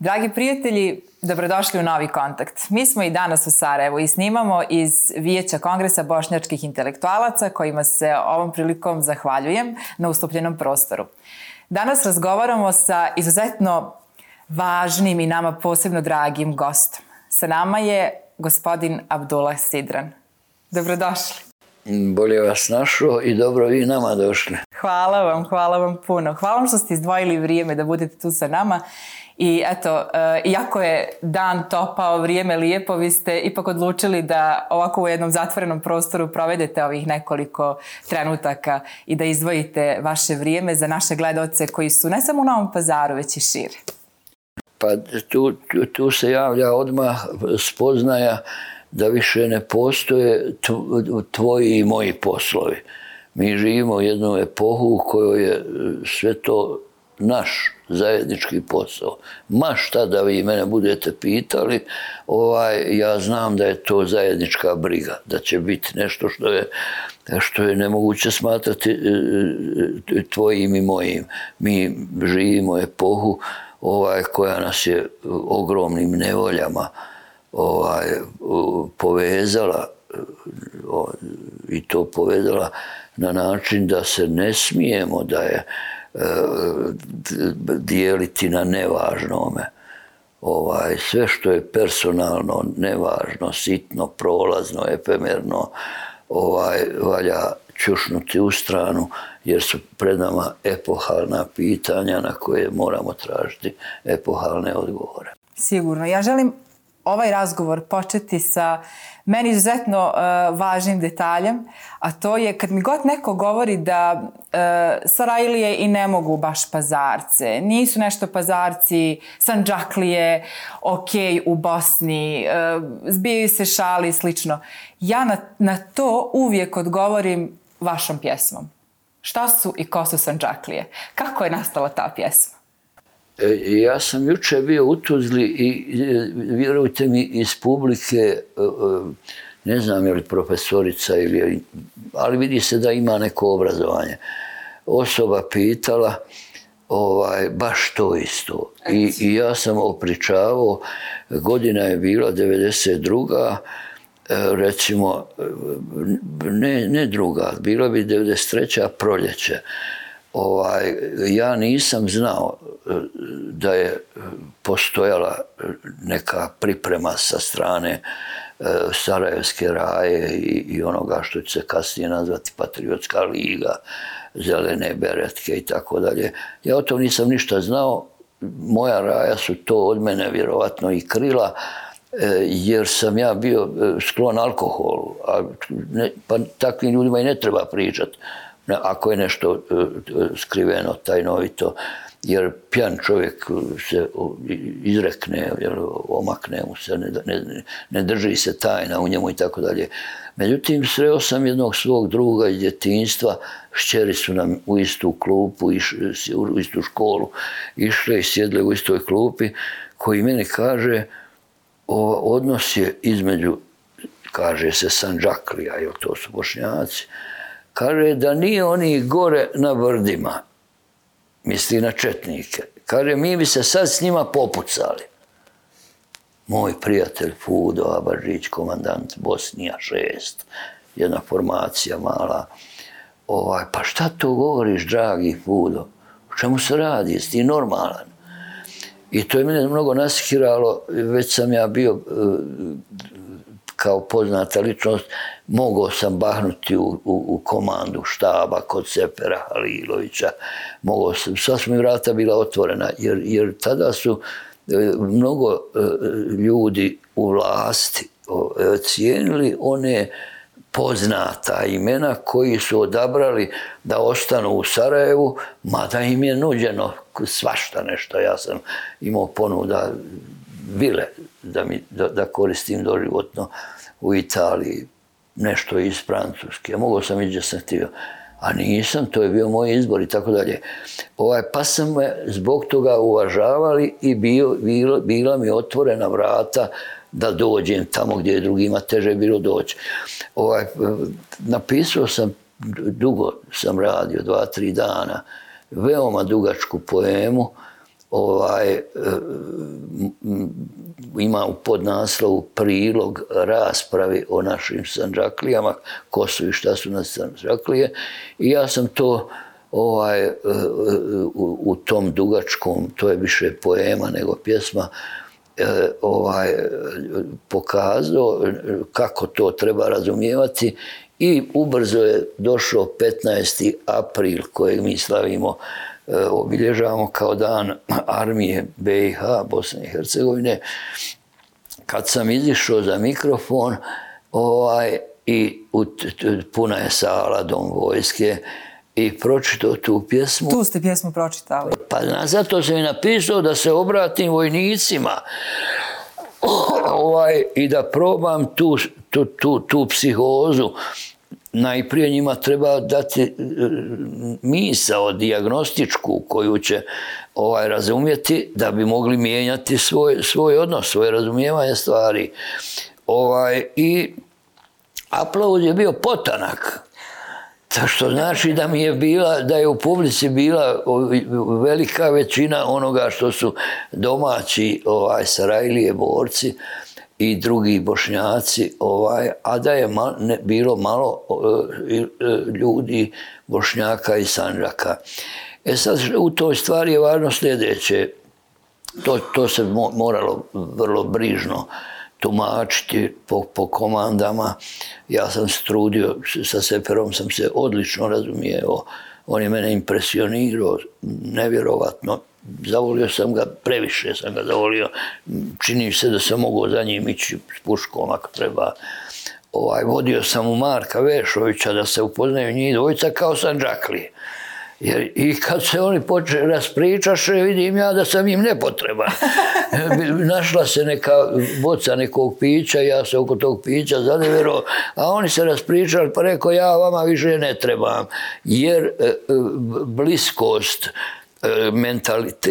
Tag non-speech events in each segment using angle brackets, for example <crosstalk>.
Dragi prijatelji, dobrodošli u Novi kontakt. Mi smo i danas u Sarajevu i snimamo iz Vijeća Kongresa bošnjačkih intelektualaca kojima se ovom prilikom zahvaljujem na ustupljenom prostoru. Danas razgovaramo sa izuzetno važnim i nama posebno dragim gostom. Sa nama je gospodin Abdullah Sidran. Dobrodošli. Bolje vas našao i dobro vi nama došli. Hvala vam, hvala vam puno. Hvala vam što ste izdvojili vrijeme da budete tu sa nama. I eto, e, iako je dan topao, vrijeme lijepo, vi ste ipak odlučili da ovako u jednom zatvorenom prostoru provedete ovih nekoliko trenutaka i da izdvojite vaše vrijeme za naše gledalce koji su ne samo u Novom pazaru, već i šire. Pa tu, tu se javlja odmah spoznaja da više ne postoje tvoji i moji poslovi. Mi živimo u jednu epohu u kojoj je sve to naš zajednički posao. Ma šta da vi mene budete pitali, ovaj, ja znam da je to zajednička briga, da će biti nešto što je, što je nemoguće smatrati e, e, tvojim i mojim. Mi živimo epohu ovaj, koja nas je ogromnim nevoljama ovaj, povezala i to povezala na način da se ne smijemo da je dijeliti na nevažnome. Ovaj, sve što je personalno, nevažno, sitno, prolazno, efemerno, ovaj, valja čušnuti u stranu jer su pred nama epohalna pitanja na koje moramo tražiti epohalne odgovore. Sigurno. Ja želim ovaj razgovor početi sa meni izuzetno uh, važnim detaljem, a to je kad mi god neko govori da uh, Sarajlije i ne mogu baš pazarce, nisu nešto pazarci, Sanđaklije, ok, u Bosni, uh, zbijaju se šali i slično. Ja na, na to uvijek odgovorim vašom pjesmom. Šta su i ko su Sanđaklije? Kako je nastala ta pjesma? E, ja sam juče bio u Tuzli i e, vjerujte mi iz publike, e, ne znam je li profesorica ili, ali vidi se da ima neko obrazovanje. Osoba pitala ovaj, baš to isto. I, I ja sam opričavao, godina je bila 92 recimo, ne, ne druga, bila bi 93. proljeće ovaj, ja nisam znao e, da je e, postojala e, neka priprema sa strane Sarajevske raje i, onoga što će se kasnije nazvati Patriotska liga, zelene beretke i tako dalje. Ja o tom nisam ništa znao. Moja raja su to od mene vjerovatno i krila, jer sam ja bio sklon alkoholu. A ne, pa takvim ljudima i ne treba pričati ako je nešto e, skriveno, tajnovito, jer pjan čovjek se izrekne, jer omakne mu se, ne, ne, ne drži se tajna u njemu i tako dalje. Međutim, sreo sam jednog svog druga iz djetinstva, šćeri su nam u istu klupu, iš, u istu školu, išle i sjedle u istoj klupi, koji meni kaže, o, odnos je između, kaže se Sanđaklija, jer to su bošnjaci, Kaže da nije oni gore na brdima, misli na četnike. Kaže mi bi se sad s njima popucali. Moj prijatelj Fudo Abažić, komandant Bosnija 6, jedna formacija mala. Ovaj, pa šta to govoriš, dragi Fudo? O čemu se radi? Jesi ti normalan? I to je mene mnogo naskiralo, već sam ja bio kao poznata ličnost, mogao sam bahnuti u, u, u komandu štaba kod Sefera Halilovića. Mogao sam, sva su mi vrata bila otvorena, jer, jer tada su e, mnogo e, ljudi u vlasti e, cijenili one poznata imena koji su odabrali da ostanu u Sarajevu, mada im je nuđeno svašta nešto. Ja sam imao ponuda vile da, mi, da, da koristim doživotno u Italiji, nešto iz Francuske. Mogao sam ići sam htio, a nisam, to je bio moj izbor i tako dalje. Ovaj, pa sam me zbog toga uvažavali i bio, bilo, bila mi otvorena vrata da dođem tamo gdje je drugima teže bilo doći. Ovaj, napisao sam, dugo sam radio, dva, tri dana, veoma dugačku poemu, ovaj, e, ima u podnaslovu prilog raspravi o našim sanđaklijama, ko su i šta su nas sanđaklije. I ja sam to ovaj, e, u, u tom dugačkom, to je više poema nego pjesma, e, ovaj, pokazao kako to treba razumijevati i ubrzo je došao 15. april kojeg mi slavimo E, obilježavamo kao dan armije BiH, Bosne i Hercegovine, kad sam izišao za mikrofon ovaj, i u, puna je sala dom vojske i pročitao tu pjesmu. Tu ste pjesmu pročitali. Pa na, zato sam i napisao da se obratim vojnicima ovaj, i da probam tu, tu, tu, tu psihozu najprije njima treba dati e, misao diagnostičku koju će ovaj razumjeti da bi mogli mijenjati svoj, svoj odnos, svoje razumijevanje stvari. Ovaj, I aplauz je bio potanak. To što znači da mi je bila, da je u publici bila velika većina onoga što su domaći ovaj, Sarajlije borci, i drugi bošnjaci, ovaj, a da je ne, bilo malo e, ljudi bošnjaka i sanđaka. E sad, u toj stvari je važno sljedeće. To, to se mo, moralo vrlo brižno tumačiti po, po komandama. Ja sam se trudio, sa Seferom sam se odlično razumijeo. On je mene impresionirao, nevjerovatno zavolio sam ga, previše sam ga zavolio. Čini se da sam mogao za njim ići s puškom ako treba. Ovaj, vodio sam u Marka Vešovića da se upoznaju njih dvojica kao Sanđakli. Jer, I kad se oni poče raspričaše, vidim ja da sam im nepotreban. <laughs> Našla se neka boca nekog pića, ja se oko tog pića zadevero, a oni se raspričali, pa rekao ja vama više ne trebam. Jer e, e, bliskost, E,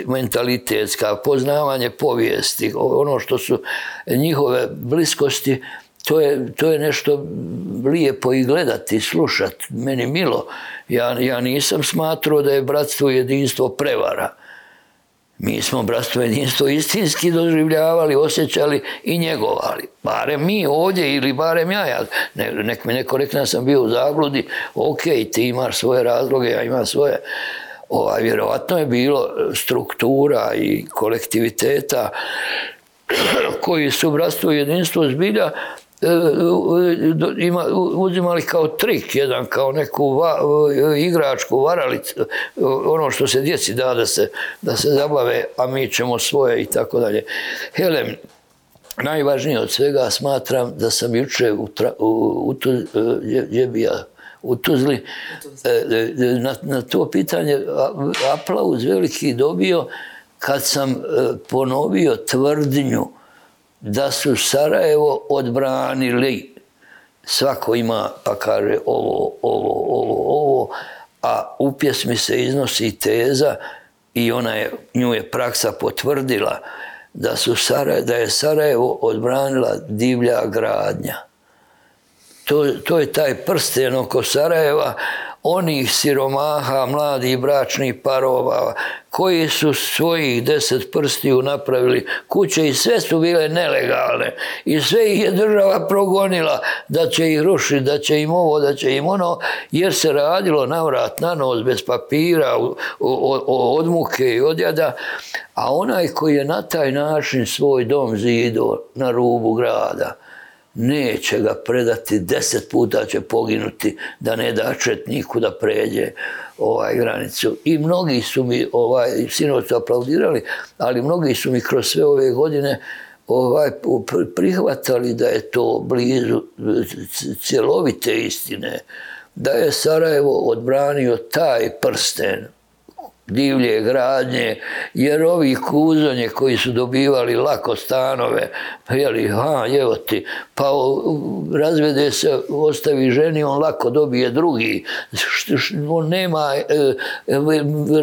mentalitetska, poznavanje povijesti, ono što su njihove bliskosti, to je, to je nešto lijepo i gledati, slušati, meni milo. Ja, ja nisam smatrao da je bratstvo i jedinstvo prevara. Mi smo bratstvo jedinstvo istinski doživljavali, osjećali i njegovali. Barem mi ovdje ili barem ja. ja ne, nek mi neko rekne da sam bio u zabludi, ok, ti imaš svoje razloge, ja imam svoje ovaj, vjerovatno je bilo struktura i kolektiviteta koji su bratstvo i jedinstvo zbilja e, ima, uzimali kao trik jedan, kao neku va, igračku, varalicu, ono što se djeci da da se, da se zabave, a mi ćemo svoje i tako dalje. Helem, najvažnije od svega smatram da sam juče u, u, u, u je, je bija u Tuzli, e, e, na, na to pitanje aplauz veliki dobio kad sam e, ponovio tvrdnju da su Sarajevo odbranili. Svako ima pa kaže ovo, ovo, ovo, ovo, a u pjesmi se iznosi teza i ona je, nju je praksa potvrdila da, su Sarajevo, da je Sarajevo odbranila divlja gradnja to, to je taj prsten oko Sarajeva, onih siromaha, mladih bračnih parova, koji su svojih deset prstiju napravili kuće i sve su bile nelegalne. I sve ih je država progonila da će ih rušiti, da će im ovo, da će im ono, jer se radilo na vrat, na nos, bez papira, od muke i odjada. A onaj koji je na taj način svoj dom zido na rubu grada, neće ga predati, deset puta će poginuti da ne da četniku da pređe ovaj granicu. I mnogi su mi, ovaj, sinoć aplaudirali, ali mnogi su mi kroz sve ove godine ovaj, prihvatali da je to blizu cjelovite istine, da je Sarajevo odbranio taj prsten, divlje gradnje, jer ovi kuzonje koji su dobivali lako stanove, jeli, ha, evo ti, pa razvede se, ostavi ženi, on lako dobije drugi. On nema e, e,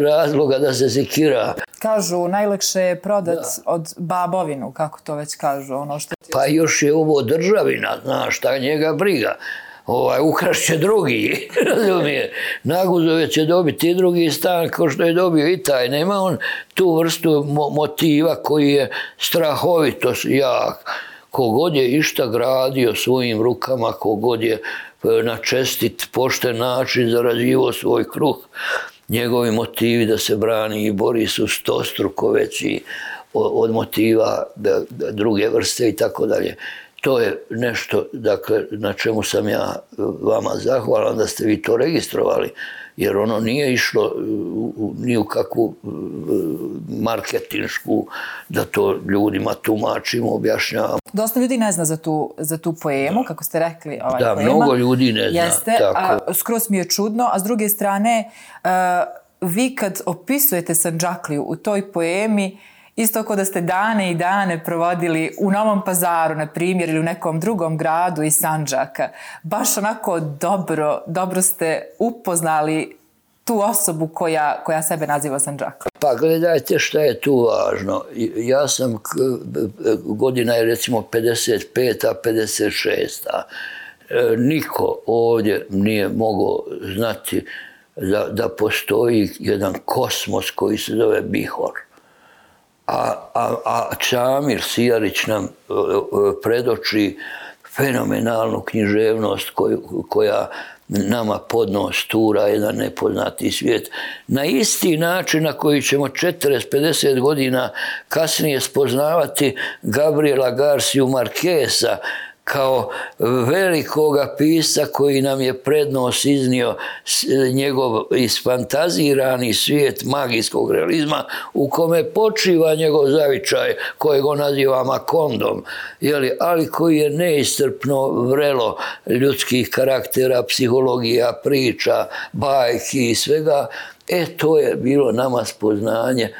razloga da se sekira. Kažu, najlekše je prodat da. od babovinu, kako to već kažu. Ono što Pa još je ovo državina, znaš, šta njega briga ovaj, ukrašće drugi, <laughs> razumije. Naguzove će dobiti i drugi stan kao što je dobio i taj. Nema on tu vrstu motiva koji je strahovito jak. Kogod je išta gradio svojim rukama, kogod je e, na čestit, pošten način zarađivo svoj kruh, njegovi motivi da se brani i bori su stostruko veći od motiva druge vrste i tako dalje to je nešto dakle, na čemu sam ja vama zahvalan da ste vi to registrovali, jer ono nije išlo ni u kakvu marketinšku da to ljudima tumačimo, objašnjavamo. Dosta ljudi ne zna za tu, za tu poemu, kako ste rekli. Ovaj da, poema. mnogo ljudi ne zna. Jeste, tako. a skroz mi je čudno, a s druge strane, vi kad opisujete Sanđakliju u toj poemi, Isto kao da ste dane i dane provodili u Novom pazaru, na primjer, ili u nekom drugom gradu iz Sanđaka. Baš onako dobro, dobro ste upoznali tu osobu koja, koja sebe naziva Sanđaka. Pa gledajte šta je tu važno. Ja sam, godina je recimo 55-a, 56-a. E, niko ovdje nije mogao znati da, da postoji jedan kosmos koji se zove Bihor a, a, a Čamir Sijarić nam e, e, predoči fenomenalnu književnost koju, koja nama podnos tura jedan nepoznati svijet. Na isti način na koji ćemo 40-50 godina kasnije spoznavati Gabriela Garciju Markesa, kao velikoga pisa koji nam je prednost iznio njegov isfantazirani svijet magijskog realizma u kome počiva njegov zavičaj kojeg on naziva Makondom, jeli, ali koji je neistrpno vrelo ljudskih karaktera, psihologija, priča, bajki i svega. E, to je bilo nama spoznanje,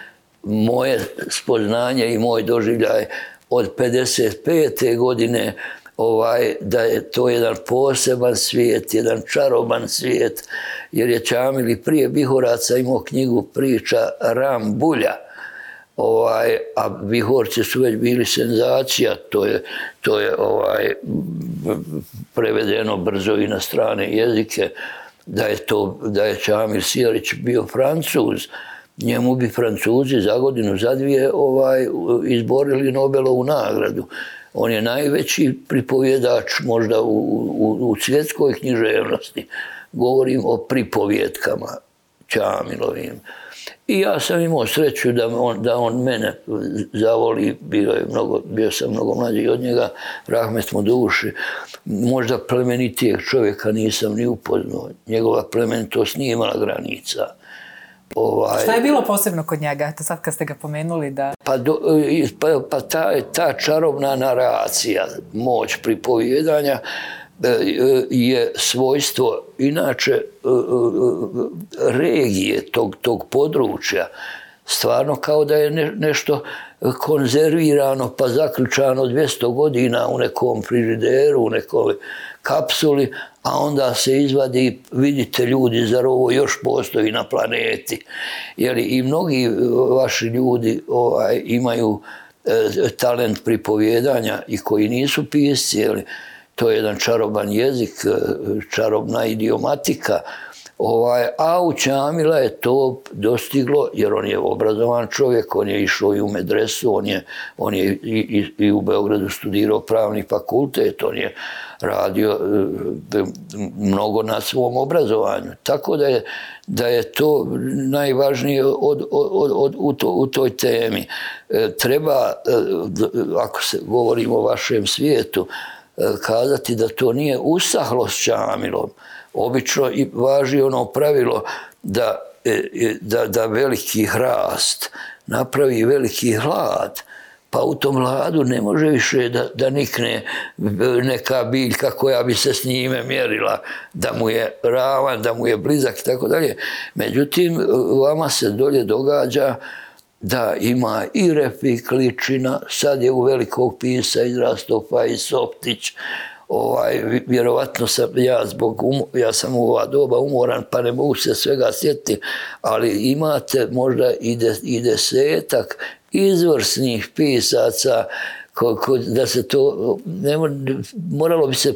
moje spoznanje i moj doživljaj od 55. godine ovaj, da je to jedan poseban svijet, jedan čaroban svijet, jer je Čamili prije Bihoraca imao knjigu priča Ram Bulja, ovaj, a Bihorci su već bili senzacija, to je, to je ovaj, prevedeno brzo i na strane jezike, da je, to, da je Čamil Sijalić bio francuz, njemu bi francuzi za godinu, za dvije ovaj, izborili Nobelovu nagradu on je najveći pripovjedač možda u, u, u svjetskoj književnosti. Govorim o pripovjetkama Čamilovim. I ja sam imao sreću da on, da on mene zavoli, bio, je mnogo, bio sam mnogo mlađi od njega, rahmet mu duši. Možda plemenitijeg čovjeka nisam ni upoznao. Njegova plemenitost nije imala granica. Ovaj, Šta je bilo posebno kod njega, to sad kad ste ga pomenuli da... Pa, do, pa, pa ta, ta čarobna naracija, moć pripovjedanja e, je svojstvo inače e, e, regije tog, tog područja. Stvarno kao da je ne, nešto konzervirano pa zaključano 200 godina u nekom frižideru, u nekoj kapsuli, a onda se izvadi, vidite ljudi, zar ovo još postoji na planeti. Jeli, I mnogi vaši ljudi ovaj, imaju e, talent pripovjedanja i koji nisu pisci, jeli, to je jedan čaroban jezik, e, čarobna idiomatika, Ovaj, a u Čamila je to dostiglo, jer on je obrazovan čovjek, on je išao i u medresu, on je, on je i, i, i u Beogradu studirao pravni fakultet, on je radio e, mnogo na svom obrazovanju. Tako da je, da je to najvažnije od, od, od, u, to, u toj temi. E, treba, e, ako se govorimo o vašem svijetu, kazati da to nije usahlo s Čamilom, obično i važi ono pravilo da, da, da veliki hrast napravi veliki hlad, pa u tom hladu ne može više da, da nikne neka biljka koja bi se s njime mjerila, da mu je ravan, da mu je blizak i tako dalje. Međutim, vama se dolje događa da ima i Refik Ličina, sad je u velikog pisa izrastao pa i Soptić, ovaj, vjerovatno sam ja zbog, um, ja sam u ova doba umoran pa ne mogu se svega sjetiti, ali imate možda i, de, i desetak izvrsnih pisaca da se to, ne, moralo bi se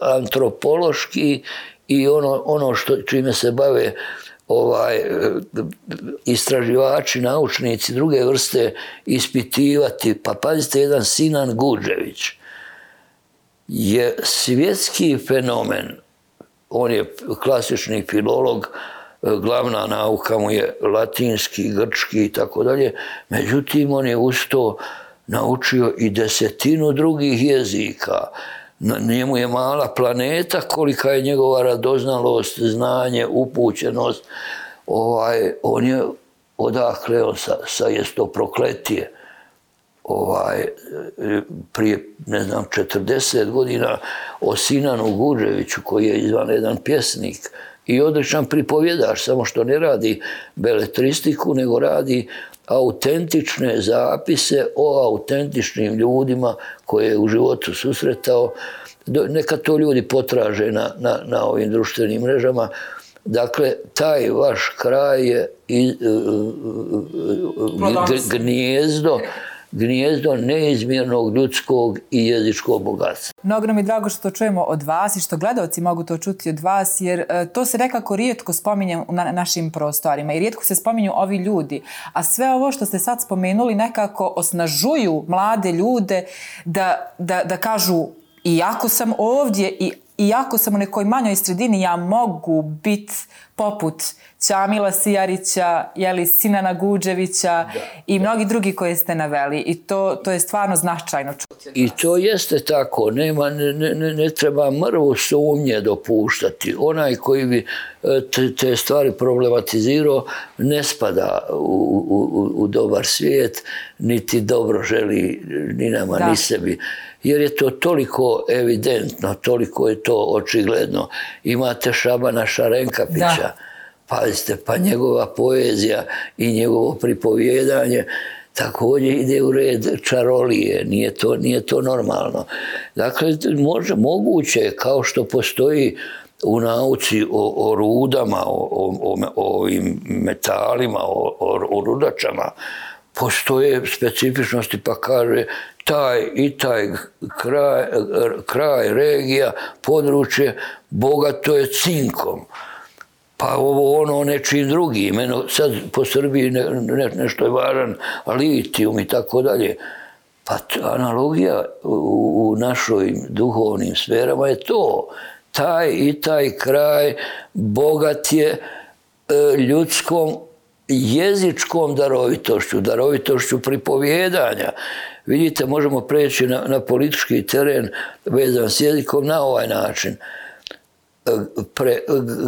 antropološki i ono, ono što, čime se bave ovaj, istraživači, naučnici, druge vrste ispitivati. Pa pazite, jedan Sinan Guđević je svjetski fenomen. On je klasični filolog, glavna nauka mu je latinski, grčki i tako dalje. Međutim, on je usto naučio i desetinu drugih jezika njemu je mala planeta, kolika je njegova radoznalost, znanje, upućenost. Ovaj, on je odakle, on sa, sa to prokletije. Ovaj, prije, ne znam, 40 godina o Sinanu Guđeviću, koji je izvan jedan pjesnik i odličan pripovjedaš, samo što ne radi beletristiku, nego radi autentične zapise o autentičnim ljudima koje je u životu susretao. Neka to ljudi potraže na, na, na ovim društvenim mrežama. Dakle, taj vaš kraj je i, gnijezdo gnijezdo neizmjernog ljudskog i jezičkog bogatstva. Mnogo nam je drago što to čujemo od vas i što gledalci mogu to čuti od vas, jer e, to se nekako rijetko spominje u našim prostorima i rijetko se spominju ovi ljudi. A sve ovo što ste sad spomenuli nekako osnažuju mlade ljude da, da, da kažu iako sam ovdje i iako sam u nekoj manjoj sredini, ja mogu biti poput Ćamila Sijarića, jeli, Sinana Guđevića i mnogi drugi koje ste naveli. I to, to je stvarno značajno čuti. I to jeste tako. Nema, ne, ne, ne treba mrvu sumnje dopuštati. Onaj koji bi e, te, te stvari problematizirao ne spada u, u, u dobar svijet, niti dobro želi ni nama, ni sebi jer je to toliko evidentno, toliko je to očigledno. Imate Šabana Šarenkapića, pazite, pa njegova poezija i njegovo pripovjedanje također ide u red čarolije, nije to, nije to normalno. Dakle, može, moguće, kao što postoji u nauci o, o rudama, o, o, o ovim metalima, o, o rudačama, postoje specifičnosti pa kaže taj i taj kraj, kraj regija, područje bogato je cinkom. Pa ovo ono nečim drugim. Eno, sad po Srbiji ne, ne, nešto je važan litijum i tako dalje. Pa analogija u, u našoj duhovnim sferama je to. Taj i taj kraj bogat je e, ljudskom jezičkom darovitošću, darovitošću pripovjedanja. Vidite, možemo preći na, na politički teren vezan s jezikom na ovaj način. Pre,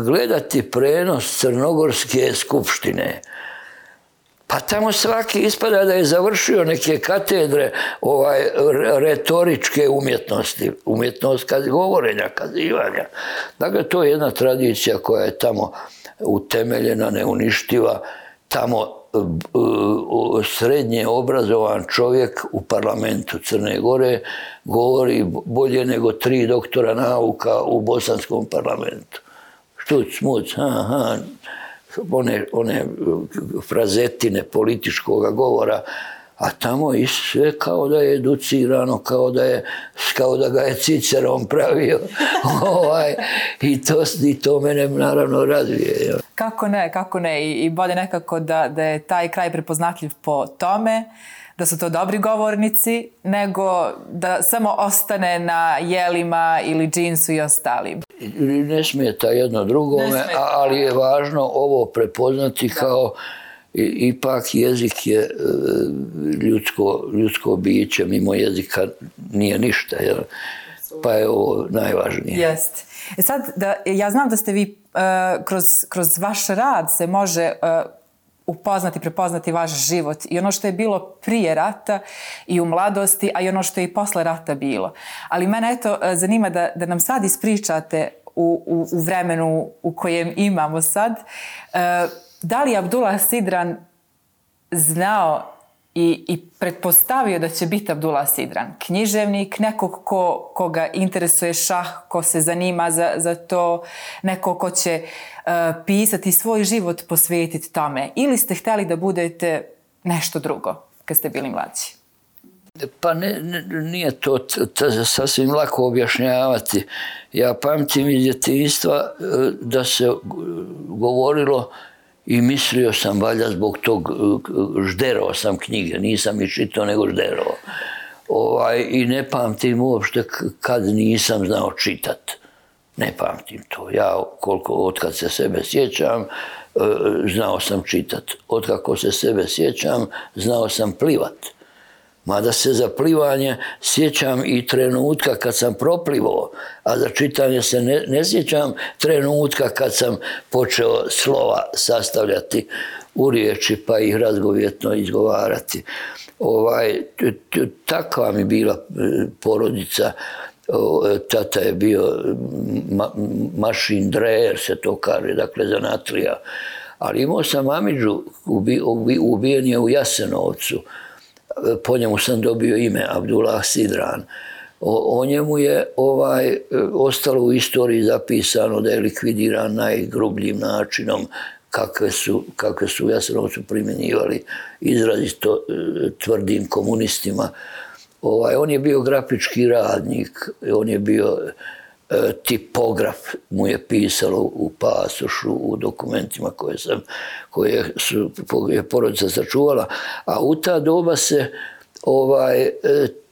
gledati prenos Crnogorske skupštine, pa tamo svaki ispada da je završio neke katedre ovaj, retoričke umjetnosti, umjetnost kad govorenja, kazivanja. Dakle, to je jedna tradicija koja je tamo utemeljena, neuništiva, tamo srednje obrazovan čovjek u parlamentu Crne Gore govori bolje nego tri doktora nauka u bosanskom parlamentu. Štuc, smuc, ha, ha, one, one frazetine političkog govora, a tamo i sve kao da je educirano, kao da, je, kao da ga je Cicerom pravio. <laughs> ovaj, I to, I to mene naravno razvije. Kako ne, kako ne. I, i bolje nekako da, da je taj kraj prepoznatljiv po tome, da su to dobri govornici, nego da samo ostane na jelima ili džinsu i ostalim. Ne smeta jedno drugome, ali je važno ovo prepoznati kao ipak jezik je e, ljudsko, ljudsko biće, mimo jezika nije ništa, jel? pa je ovo najvažnije. Jest. E sad, da, ja znam da ste vi uh, kroz, kroz vaš rad se može uh, upoznati, prepoznati vaš život i ono što je bilo prije rata i u mladosti, a i ono što je i posle rata bilo. Ali mene eto zanima da, da nam sad ispričate u, u, u vremenu u kojem imamo sad, da li Abdullah Sidran znao i, i pretpostavio da će biti Abdullah Sidran. Književnik, nekog ko, koga interesuje šah, ko se zanima za, za to, neko ko će uh, pisati svoj život, posvetiti tome. Ili ste htjeli da budete nešto drugo kad ste bili mlađi? Pa ne, nije to sasvim lako objašnjavati. Ja pamtim iz djetinjstva e, da se govorilo i mislio sam valjda zbog tog, e, žderao sam knjige, nisam ih čitao nego žderao. Ovaj, I ne pamtim uopšte kad nisam znao čitat. Ne pamtim to. Ja koliko, otkad se sebe sjećam, e, znao sam čitat. Otkako se sebe sjećam, znao sam plivat. Mada se za plivanje sjećam i trenutka kad sam proplivao, a za čitanje se ne, ne sjećam trenutka kad sam počeo slova sastavljati u riječi pa ih razgovjetno izgovarati. Ovaj, takva mi bila e, porodica, tata je bio ma, mašin drejer, se to kaže, dakle zanatlija. Ali imao sam mamiđu, ubijen je u Jasenovcu, po njemu sam dobio ime Abdullah Sidran. O, njemu je ovaj ostalo u istoriji zapisano da je likvidiran najgrubljim načinom kakve su, kakve su u Jasenovcu primjenjivali izrazito e, tvrdim komunistima. Ovaj, on je bio grafički radnik, on je bio e, tipograf, mu je pisalo u pasošu, u dokumentima koje sam, koje su je porodica sačuvala, a u ta doba se ovaj e,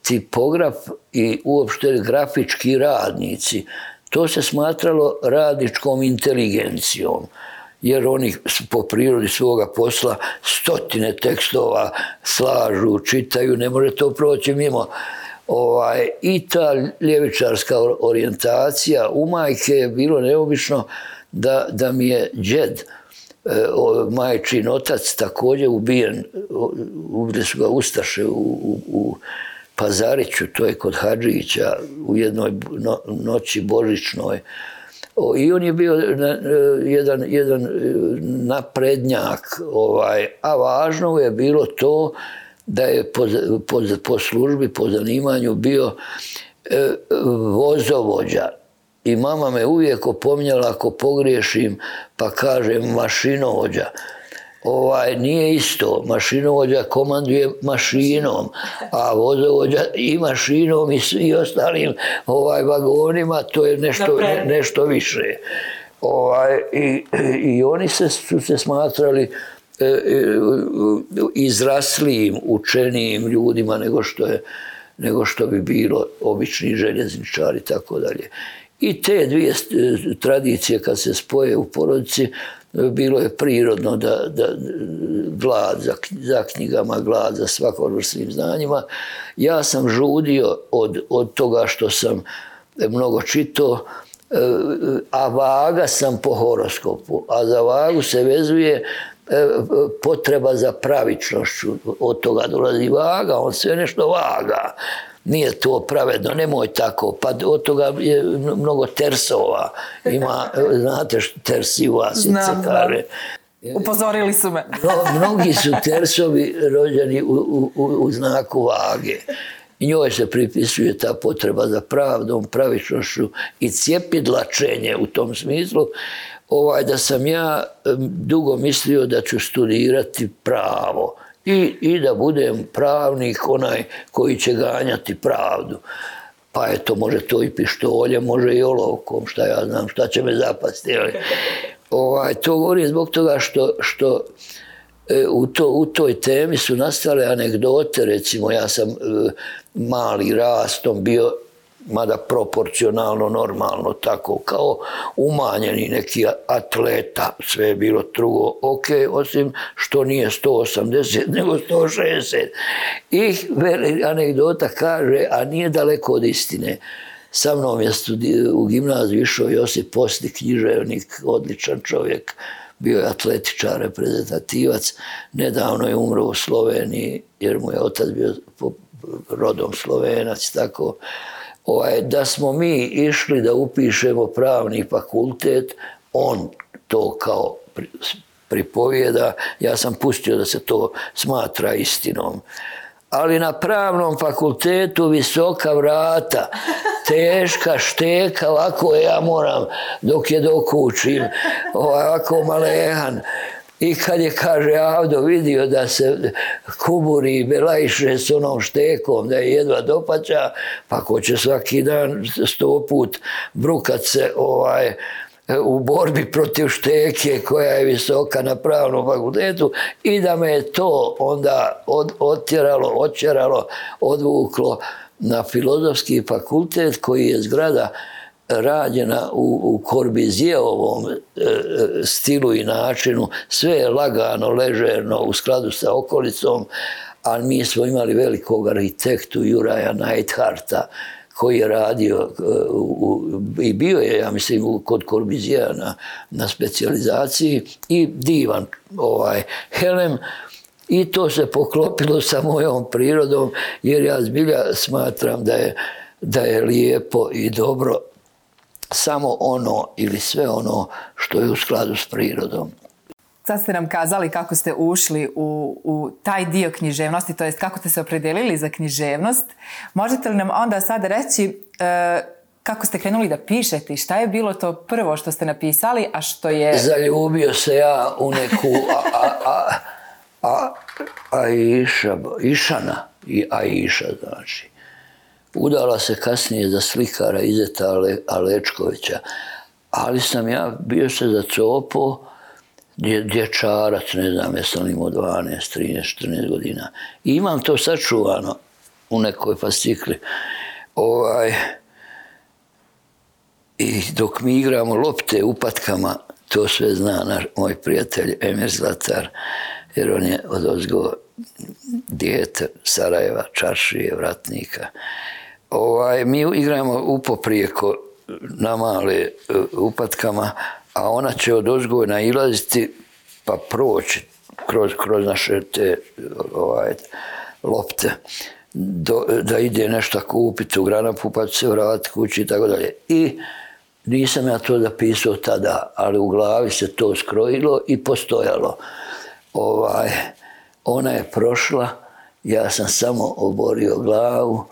tipograf i uopšte grafički radnici, to se smatralo radničkom inteligencijom jer oni po prirodi svoga posla stotine tekstova slažu, čitaju, ne može to proći mimo. Ovaj, I ta ljevičarska orijentacija u majke je bilo neobično da, da mi je džed, e, majčin otac također ubijen, ubili su ga Ustaše u, u, u Pazariću, to je kod Hadžića, u jednoj noći božićnoj, i on je bio e, jedan, jedan e, naprednjak, ovaj, a važno je bilo to da je po, po, po službi, po zanimanju bio e, vozovođa. I mama me uvijek opominjala ako pogriješim pa kažem mašinovođa ovaj, nije isto. Mašinovođa komanduje mašinom, a vozovođa i mašinom i, i ostalim ovaj, vagonima, to je nešto, nešto više. Ovaj, i, I oni se, su se smatrali izraslijim, učenijim ljudima nego što je nego što bi bilo obični željezničari i tako dalje. I te dvije tradicije kad se spoje u porodici, bilo je prirodno da, da glad za, za knjigama, glad za svakovrsnim znanjima. Ja sam žudio od, od toga što sam mnogo čitao, e, a vaga sam po horoskopu. A za vagu se vezuje e, potreba za pravičnošću. Od toga dolazi vaga, on sve nešto vaga nije to pravedno, nemoj tako, pa od toga je mnogo tersova, ima, <laughs> znate što tersi u se kaže. Upozorili su me. mnogi su tersovi rođeni u, u, u znaku vage. I njoj se pripisuje ta potreba za pravdom, pravičnošću i cijepidlačenje u tom smislu. Ovaj, da sam ja dugo mislio da ću studirati pravo i, i da budem pravnik, onaj koji će ganjati pravdu. Pa eto, može to i pištolje, može i olovkom, šta ja znam, šta će me zapasti. Ali, ovaj, to govorim zbog toga što, što e, u, to, u toj temi su nastale anegdote, recimo ja sam e, mali rastom bio mada proporcionalno, normalno, tako kao umanjeni neki atleta, sve je bilo drugo ok, osim što nije 180, nego 160. I anegdota kaže, a nije daleko od istine, sa mnom je u gimnaziju išao Josip Posti, književnik, odličan čovjek, bio je atletičar, reprezentativac, nedavno je umro u Sloveniji, jer mu je otac bio rodom Slovenac, tako, ovaj, da smo mi išli da upišemo pravni fakultet, on to kao pripovijeda, ja sam pustio da se to smatra istinom. Ali na pravnom fakultetu visoka vrata, teška šteka, ovako ja moram dok je dok učim, ovako malehan. I kad je, kaže, Avdo vidio da se kuburi i belajše s onom štekom, da je jedva dopaća, pa ko će svaki dan sto put brukat se ovaj, u borbi protiv šteke koja je visoka na pravnom fakultetu i da me je to onda od, otjeralo, očeralo, odvuklo na filozofski fakultet koji je zgrada rađena u, u Korbizijevom e, stilu i načinu, sve je lagano, ležerno, u skladu sa okolicom, ali mi smo imali velikog arhitektu Juraja Neidharta, koji je radio e, u, i bio je, ja mislim, kod Korbizija na, na specializaciji i divan ovaj, helem, i to se poklopilo sa mojom prirodom, jer ja zbilja smatram da je, da je lijepo i dobro samo ono ili sve ono što je u skladu s prirodom. Sad ste nam kazali kako ste ušli u, u taj dio književnosti, to jest kako ste se opredelili za književnost. Možete li nam onda sad reći e, kako ste krenuli da pišete i šta je bilo to prvo što ste napisali, a što je... Zaljubio se ja u neku a, a, a, a, Aisha, Išana, i Aisha znači udala se kasnije za slikara Izeta Alečkovića. Ali sam ja bio se za copo, dječarac, ne znam, jesam imao 12, 13, 14 godina. I imam to sačuvano u nekoj fascikli. Ovaj, I dok mi igramo lopte upatkama, to sve zna naš, moj prijatelj Emir Zlatar, jer on je od ozgo dijete Sarajeva, Čaršije, Vratnika ovaj, mi igramo upoprijeko na male uh, upatkama, a ona će od ozgoj nailaziti pa proći kroz, kroz naše te ovaj, lopte. Do, da ide nešto kupiti u granapu pa se vratiti kući i tako dalje. I nisam ja to zapisao tada, ali u glavi se to skrojilo i postojalo. Ovaj, ona je prošla, ja sam samo oborio glavu,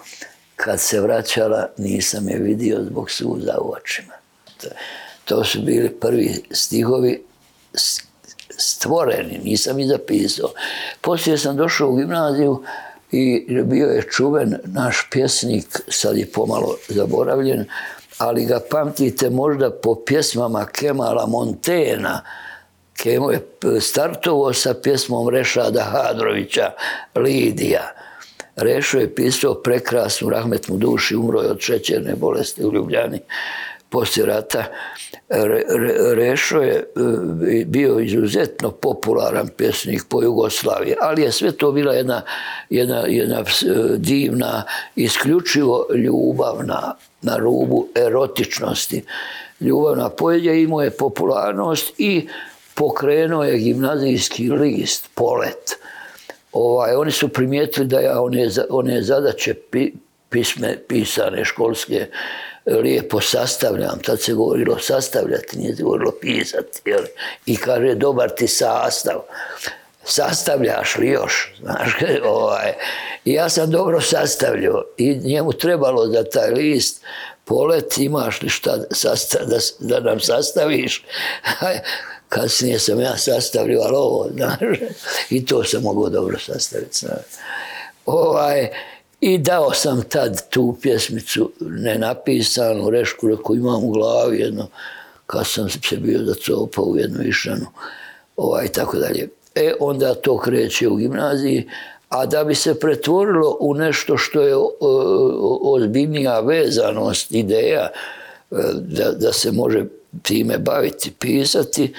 kad se vraćala nisam je vidio zbog suza u očima. To su bili prvi stihovi stvoreni, nisam ih zapisao. Poslije sam došao u gimnaziju i bio je čuven naš pjesnik, sad je pomalo zaboravljen, ali ga pamtite možda po pjesmama Kemala Montena, Kemo je startovao sa pjesmom Rešada Hadrovića, Lidija. Rešo je pisao prekrasnu rahmetnu duši, umro je od šećerne bolesti u Ljubljani poslije rata. Re, re, Rešo je e, bio izuzetno popularan pjesnik po Jugoslaviji, ali je sve to bila jedna, jedna, jedna e, divna, isključivo ljubavna, na rubu erotičnosti. Ljubavna poezija imao je popularnost i pokrenuo je gimnazijski list, polet ovaj, oni su primijetili da ja one, one zadaće pi, pisme, pisane, školske, lijepo sastavljam. Tad se govorilo sastavljati, nije se govorilo pisati. Jel? I kaže, dobar ti sastav. Sastavljaš li još? Znaš, <laughs> ovaj. I ja sam dobro sastavljao i njemu trebalo da taj list polet imaš li šta da, da nam sastaviš <laughs> kasnije sam ja sastavljio, ali ovo, znaš, i to sam mogao dobro sastaviti, znaš. Ovaj, I dao sam tad tu pjesmicu nenapisanu, rešku koju imam u glavi, jedno, kad sam se bio da copao u jednu išanu, ovaj, tako dalje. E, onda to kreće u gimnaziji, a da bi se pretvorilo u nešto što je ozbiljnija vezanost, ideja, e, da, da se može time baviti, pisati,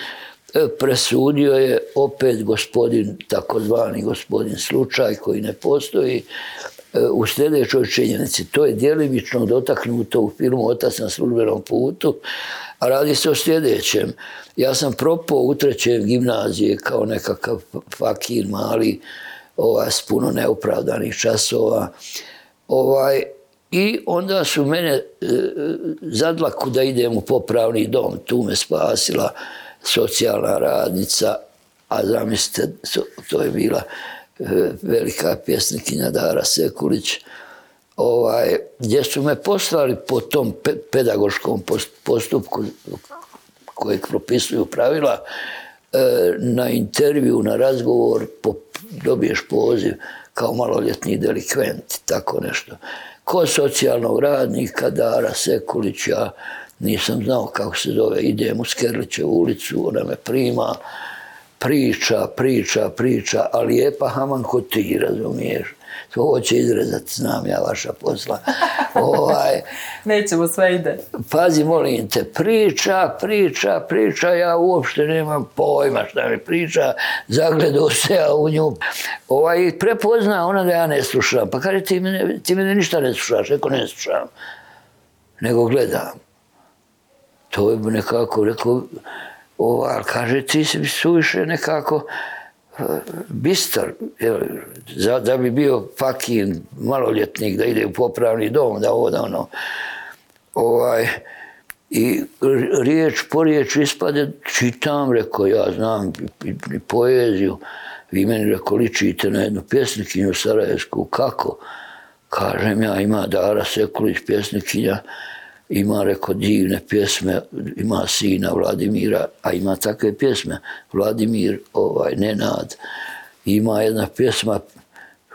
presudio je opet gospodin, takozvani gospodin slučaj koji ne postoji, e, u sljedećoj činjenici. To je djelimično dotaknuto u filmu Otac na službenom putu, a radi se o sljedećem. Ja sam propao u trećem gimnazije kao nekakav fakir mali, ovaj, s puno neopravdanih časova. Ovaj, I onda su mene e, zadlaku da idem u popravni dom. Tu me spasila socijalna radnica, a zamislite, to je bila e, velika pjesnikinja Dara Sekulić, ovaj, gdje su me poslali po tom pe pedagoškom postupku kojeg propisuju pravila, na intervju, na razgovor, dobiješ poziv kao maloljetni delikvent, tako nešto. Ko socijalnog radnika, Dara Sekulić, ja nisam znao kako se zove, idem u Skerlićevu ulicu, ona me prima, priča, priča, priča, a lijepa haman ko ti, razumiješ. To će izrezati, znam ja vaša posla. <laughs> ovaj, Nećemo, sve ide. Pazi, molim te, priča, priča, priča, ja uopšte nemam pojma šta mi priča, zagledao se ja u nju. Ovaj, prepozna ona da ja ne slušam. Pa kaže, ti mene, ti mene ništa ne slušaš, neko ne slušam. Nego gledam. To je nekako, rekao, ovaj, kaže, ti si suviše nekako, bistar, za, da bi bio fakin maloljetnik, da ide u popravni dom, da ovo, da ono. Ovaj, I riječ po riječ ispade, čitam, rekao, ja znam i poeziju. Vi meni rekao, ličite na jednu pjesnikinju Sarajevsku, kako? Kažem ja, ima Dara Sekulić, pjesnikinja, ima, rekao, divne pjesme, ima sina Vladimira, a ima takve pjesme, Vladimir, ovaj, Nenad, ima jedna pjesma,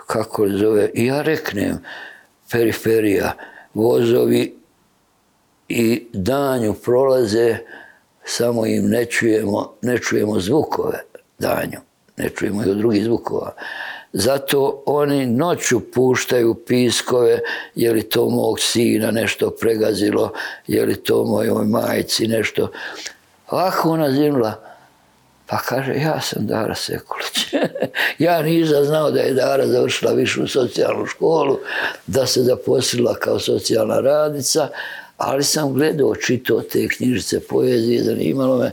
kako zove, ja reknem, periferija, vozovi i danju prolaze, samo im ne čujemo, ne čujemo zvukove danju, ne čujemo i od drugih zvukova. Zato oni noću puštaju piskove, je li to mog sina nešto pregazilo, je li to mojoj majici nešto. Ovako ona zimla, pa kaže, ja sam Dara Sekulić. <laughs> ja nisam znao da je Dara završila višu socijalnu školu, da se zaposlila kao socijalna radnica, ali sam gledao, čitao te knjižice poezije, zanimalo me.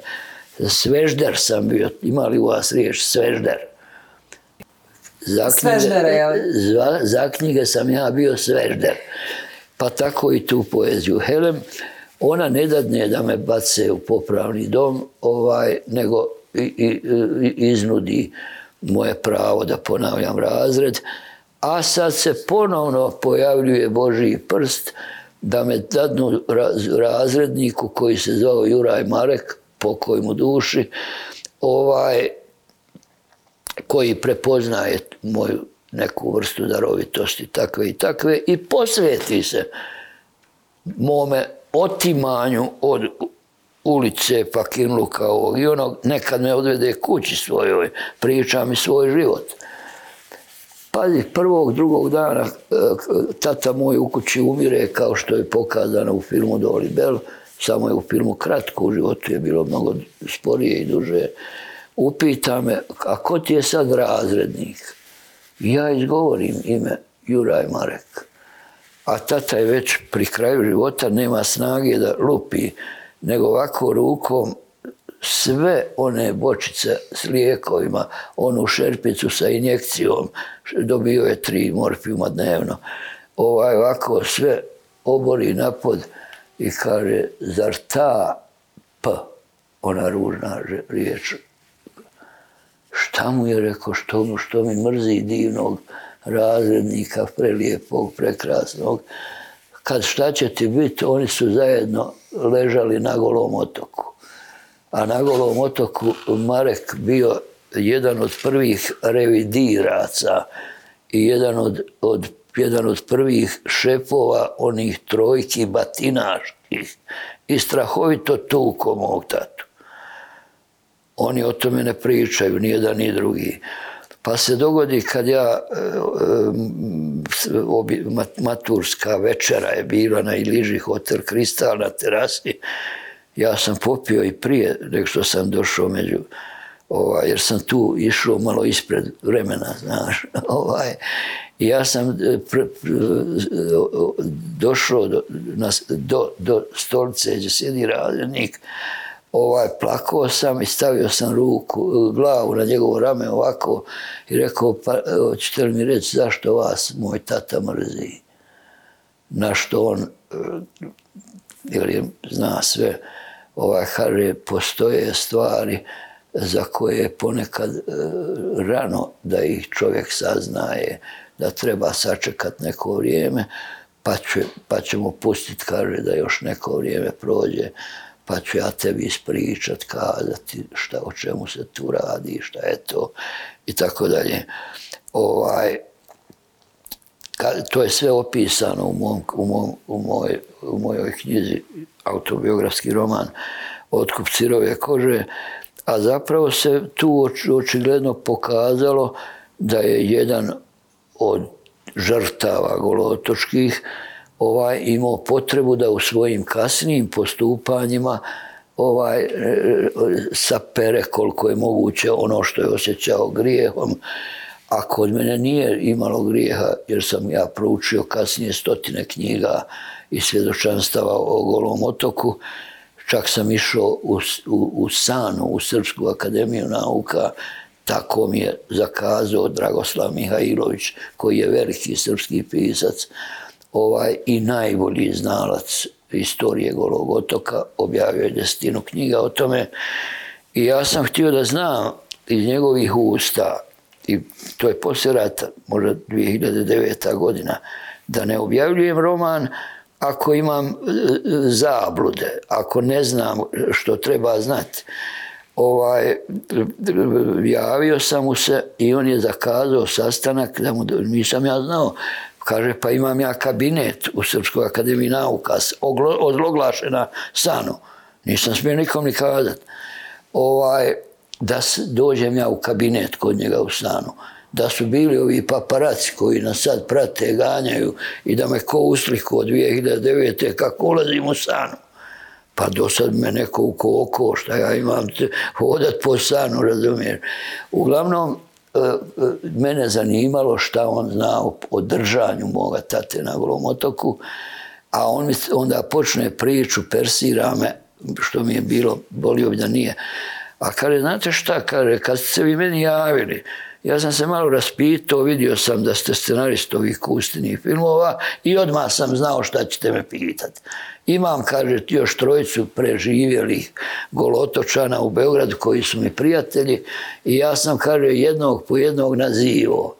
Svežder sam bio, imali u vas riječ svežder? Za knjige, za, za knjige sam ja bio svežder. Pa tako i tu poeziju. Helem, ona ne dadne da me bace u popravni dom, ovaj, nego i, i, iznudi moje pravo da ponavljam razred. A sad se ponovno pojavljuje Božiji prst da me dadnu razredniku koji se zvao Juraj Marek, pokoj mu duši, ovaj, koji prepoznaje moju neku vrstu darovitosti takve i takve i posveti se mome otimanju od ulice Pakinluka ovog i onog nekad me odvede kući svojoj, priča mi svoj život. Pazi, prvog, drugog dana e, tata moj u kući umire kao što je pokazano u filmu Doli Bell, samo je u filmu kratko, u životu je bilo mnogo sporije i duže upita me, a ko ti je sad razrednik? Ja izgovorim ime Juraj Marek. A tata je već pri kraju života, nema snage da lupi, nego ovako rukom sve one bočice s lijekovima, onu šerpicu sa injekcijom, dobio je tri morfijuma dnevno, ovaj ovako sve obori napod i kaže, zar ta P, ona ružna riječ, šta mu je rekao, što, što mi mrzi divnog razrednika, prelijepog, prekrasnog. Kad šta će ti biti, oni su zajedno ležali na golom otoku. A na golom otoku Marek bio jedan od prvih revidiraca i jedan od, od, jedan od prvih šepova onih trojki batinaških i strahovito tuko mog tatu. Oni o tome ne pričaju, ni jedan ni drugi. Pa se dogodi kad ja, e, maturska večera je bila na Iliži hotel Kristal na terasi, ja sam popio i prije nek što sam došao među, ovaj, jer sam tu išao malo ispred vremena, znaš, <laughs> ovaj, ja sam e, pre, došao do, na, do, do stolice gdje sjedi razrednik, ovaj, plakao sam i stavio sam ruku, glavu na njegovo rame ovako i rekao, pa ćete li mi reći zašto vas moj tata mrzi? Na što on, e, jer je, zna sve, ovaj, kaže, postoje stvari za koje je ponekad e, rano da ih čovjek saznaje, da treba sačekat neko vrijeme, pa, će, pa ćemo pustiti, kaže, da još neko vrijeme prođe pa ću ja tebi ispričat, kazati šta, o čemu se tu radi, šta je to i tako dalje. Ovaj, to je sve opisano u, mom, u, mom, u, moj, u mojoj knjizi, autobiografski roman Otkup cirove kože, a zapravo se tu očigledno pokazalo da je jedan od žrtava golotočkih ovaj, imao potrebu da u svojim kasnijim postupanjima ovaj, e, sapere koliko je moguće ono što je osjećao grijehom, a kod mene nije imalo grijeha jer sam ja proučio kasnije stotine knjiga i svjedočanstava o Golom otoku. Čak sam išao u, u, u Sanu, u Srpsku akademiju nauka, tako mi je zakazao Dragoslav Mihajlović, koji je veliki srpski pisac ovaj, i najbolji znalac istorije Golog otoka, objavio je desetinu knjiga o tome. I ja sam htio da znam iz njegovih usta, i to je poslije rata, možda 2009. godina, da ne objavljujem roman ako imam e, zablude, ako ne znam što treba znati. Ovaj, javio sam mu se i on je zakazao sastanak, da mu, nisam ja znao, kaže pa imam ja kabinet u Srpskoj akademiji nauka, odloglašena Sanu. Nisam smio nikom ni. Ovaj, da dođem ja u kabinet kod njega u stanu, da su bili ovi paparaci koji nas sad prate, ganjaju i da me ko usliku od 2009. kako ulazim u stanu. Pa do sad me neko uko oko, šta ja imam hodat po stanu, razumiješ. Uglavnom, mene zanimalo šta on zna o držanju moga tate na Golom otoku, a on onda počne priču, persira me, što mi je bilo, bolio bi da nije, a kaže, znate šta, kaže, kad ste se vi meni javili, ja sam se malo raspitao, vidio sam da ste scenarist ovih kustinih filmova i odmah sam znao šta ćete me pitati. Imam, kaže, još trojicu preživjelih golotočana u Beogradu koji su mi prijatelji i ja sam, kaže, jednog po jednog nazivo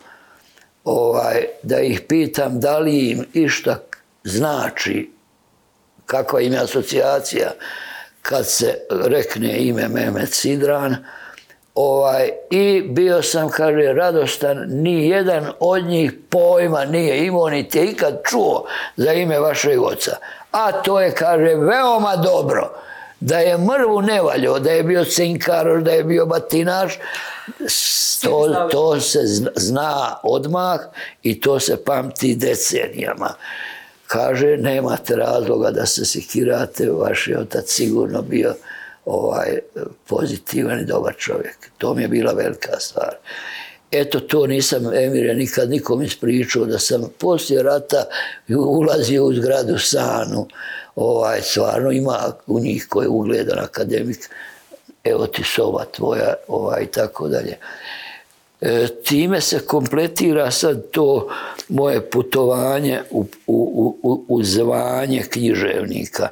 ovaj, da ih pitam da li im išta znači, kakva im je asocijacija, kad se rekne ime Mehmet Sidran, ovaj, i bio sam, kaže, radostan, ni jedan od njih pojma nije imao, niti je ikad čuo za ime vašeg oca. A to je, kaže, veoma dobro. Da je mrvu nevaljo, da je bio cinkar, da je bio batinaš, to, to se zna odmah i to se pamti decenijama. Kaže, nemate razloga da se sikirate, vaš je otac sigurno bio ovaj pozitivan i dobar čovjek. To mi je bila velika stvar. Eto, to nisam, Emire, nikad nikom ispričao da sam poslije rata ulazio u zgradu Sanu. Ovaj, stvarno ima u njih koji je ugledan akademik. Evo ti sova tvoja, ovaj, i tako dalje. E, time se kompletira sad to moje putovanje u, u, u, u zvanje književnika.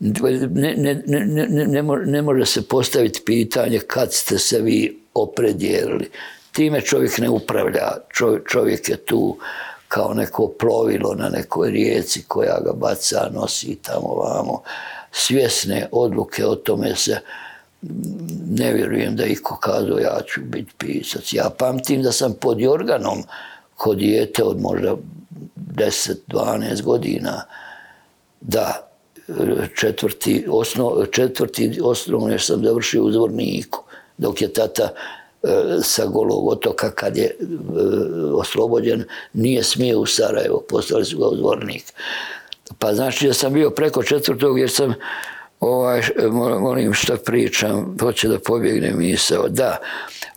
Ne, ne, ne, ne, može se postaviti pitanje kad ste se vi opredijelili. Time čovjek ne upravlja, čovjek je tu kao neko plovilo na nekoj rijeci koja ga baca, nosi tamo vamo. Svjesne odluke o tome se ne vjerujem da iko kazao ja ću biti pisac. Ja pamtim da sam pod Jorganom kod dijete od možda 10-12 godina da četvrti, osnov, četvrti osnovne sam završio u Zvorniku dok je tata sa Golog otoka kad je e, oslobođen nije smio u Sarajevo, postali su ga u Zvornik. Pa znači da sam bio preko četvrtog jer sam ovaj, molim šta pričam, hoće da pobjegne misao. Da,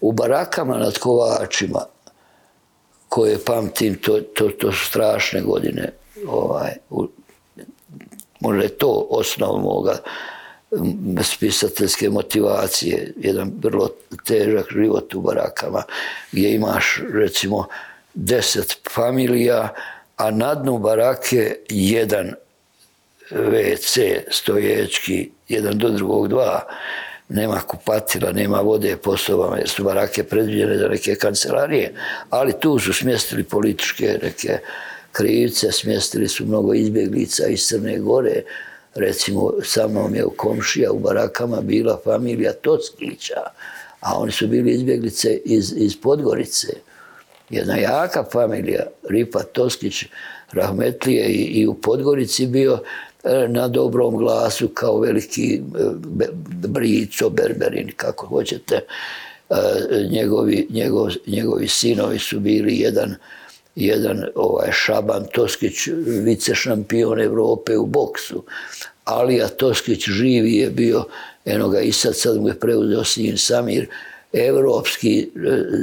u barakama nad Kovačima, koje pamtim, to, to, to su strašne godine, ovaj, u, možda je to osnov moga spisateljske motivacije, jedan vrlo težak život u barakama, gdje imaš recimo deset familija, a na dnu barake jedan WC stoječki, jedan do drugog dva, nema kupatila, nema vode po sobama, jer su barake predviđene za neke kancelarije, ali tu su smjestili političke neke krivce, smjestili su mnogo izbjeglica iz Crne Gore, recimo sa mnom je u komšija u barakama bila familija Toskića, a oni su bili izbjeglice iz, iz Podgorice. Jedna jaka familija, Ripa Toskić, Rahmetlije i, i u Podgorici bio e, na dobrom glasu kao veliki e, brico, berberin, kako hoćete. E, njegovi, njegov, njegovi sinovi su bili jedan jedan ovaj Šaban Toskić, vice šampion Evrope u boksu. Alija Toskić živi je bio, eno ga i sad, sad mu je preuzeo sin Samir, evropski e,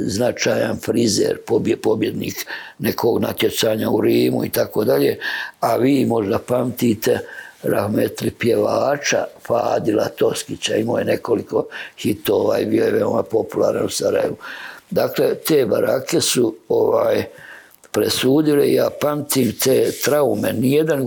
značajan frizer, pobjednik nekog natjecanja u Rimu i tako dalje, a vi možda pamtite rahmetli pjevača Fadila Toskića, imao je nekoliko hitova i bio je veoma popularan u Sarajevu. Dakle, te barake su ovaj, presudile, ja pamtim te traume. Nijedan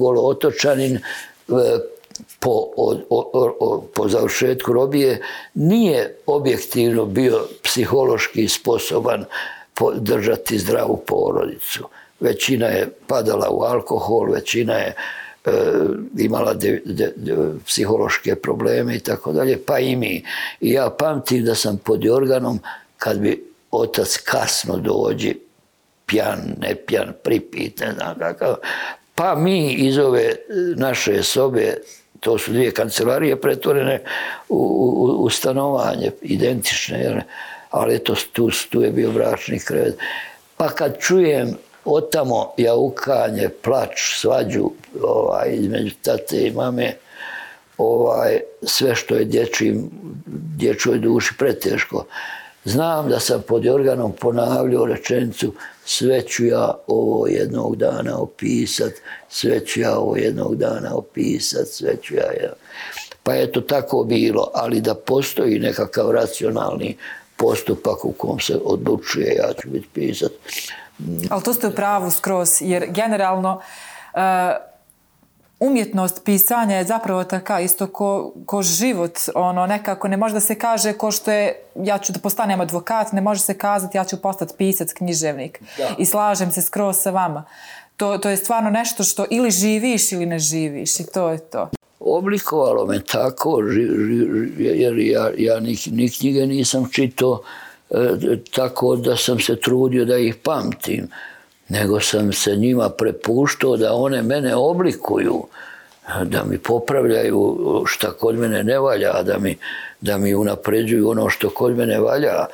golotočanin e, po, po završetku robije nije objektivno bio psihološki sposoban držati zdravu porodicu. Većina je padala u alkohol, većina je e, imala psihološke probleme i tako dalje, pa i mi. I ja pamtim da sam pod organom kad bi otac kasno dođi pjan, ne pjan, pripit, ne znam kakav. Pa mi iz ove naše sobe, to su dvije kancelarije pretvorene u, u, u stanovanje, identične, jer, ali eto, tu, tu je bio bračni krevet. Pa kad čujem otamo jaukanje, plač, svađu ovaj, između tate i mame, ovaj, sve što je dječjim, dječjoj duši preteško. Znam da sam pod organom ponavljao rečenicu sve ću ja ovo jednog dana opisat, sve ću ja ovo jednog dana opisat, sve ću ja... ja. Pa je to tako bilo, ali da postoji nekakav racionalni postupak u kom se odlučuje, ja ću biti pisat. Ali to ste u pravu skroz, jer generalno uh, umjetnost pisanja je zapravo taka isto ko, ko život. Ono, nekako ne može da se kaže ko što je ja ću da postanem advokat, ne može se kazati ja ću postati pisac, književnik. Da. I slažem se skroz sa vama. To, to je stvarno nešto što ili živiš ili ne živiš i to je to. Oblikovalo me tako, jer ja, ja ni, ni knjige nisam čitao e, tako da sam se trudio da ih pamtim nego sam se njima prepuštao da one mene oblikuju, da mi popravljaju šta kod mene ne valja, da mi, da mi unapređuju ono što kod mene valja.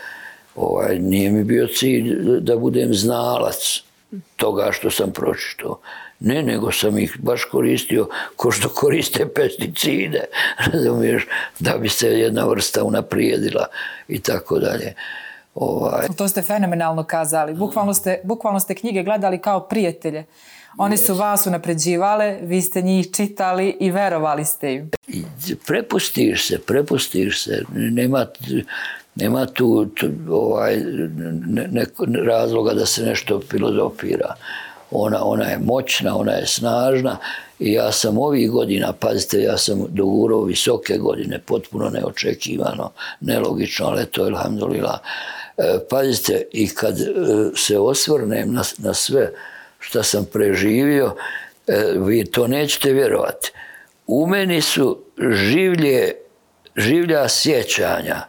Ovaj, nije mi bio cilj da budem znalac toga što sam pročitao. Ne, nego sam ih baš koristio ko što koriste pesticide, <laughs> razumiješ, da bi se jedna vrsta unaprijedila i tako dalje. Ovaj. To ste fenomenalno kazali. Bukvalno ste, bukvalno ste knjige gledali kao prijatelje. One su vas unapređivale, vi ste njih čitali i verovali ste im. Prepustiš se, prepustiš se. Nema, nema tu, tu ovaj, ne, ne, razloga da se nešto filozofira. Ona, ona je moćna, ona je snažna i ja sam ovih godina, pazite, ja sam dogurao visoke godine, potpuno neočekivano, nelogično, ali to je, alhamdulillah, pazite, i kad e, se osvrnem na, na sve što sam preživio, e, vi to nećete vjerovati. U meni su življe, življa sjećanja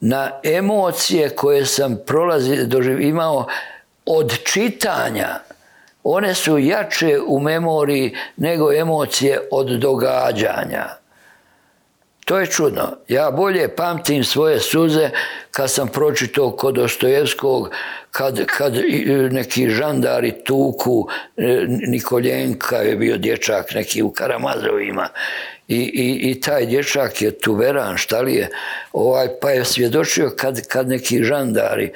na emocije koje sam prolazi, imao od čitanja. One su jače u memoriji nego emocije od događanja. To je čudno. Ja bolje pamtim svoje suze kad sam pročitao kod Dostojevskog, kad, kad neki žandari tuku, e, Nikoljenka je bio dječak neki u Karamazovima i, i, i taj dječak je tuveran, šta li je, ovaj, pa je svjedočio kad, kad neki žandari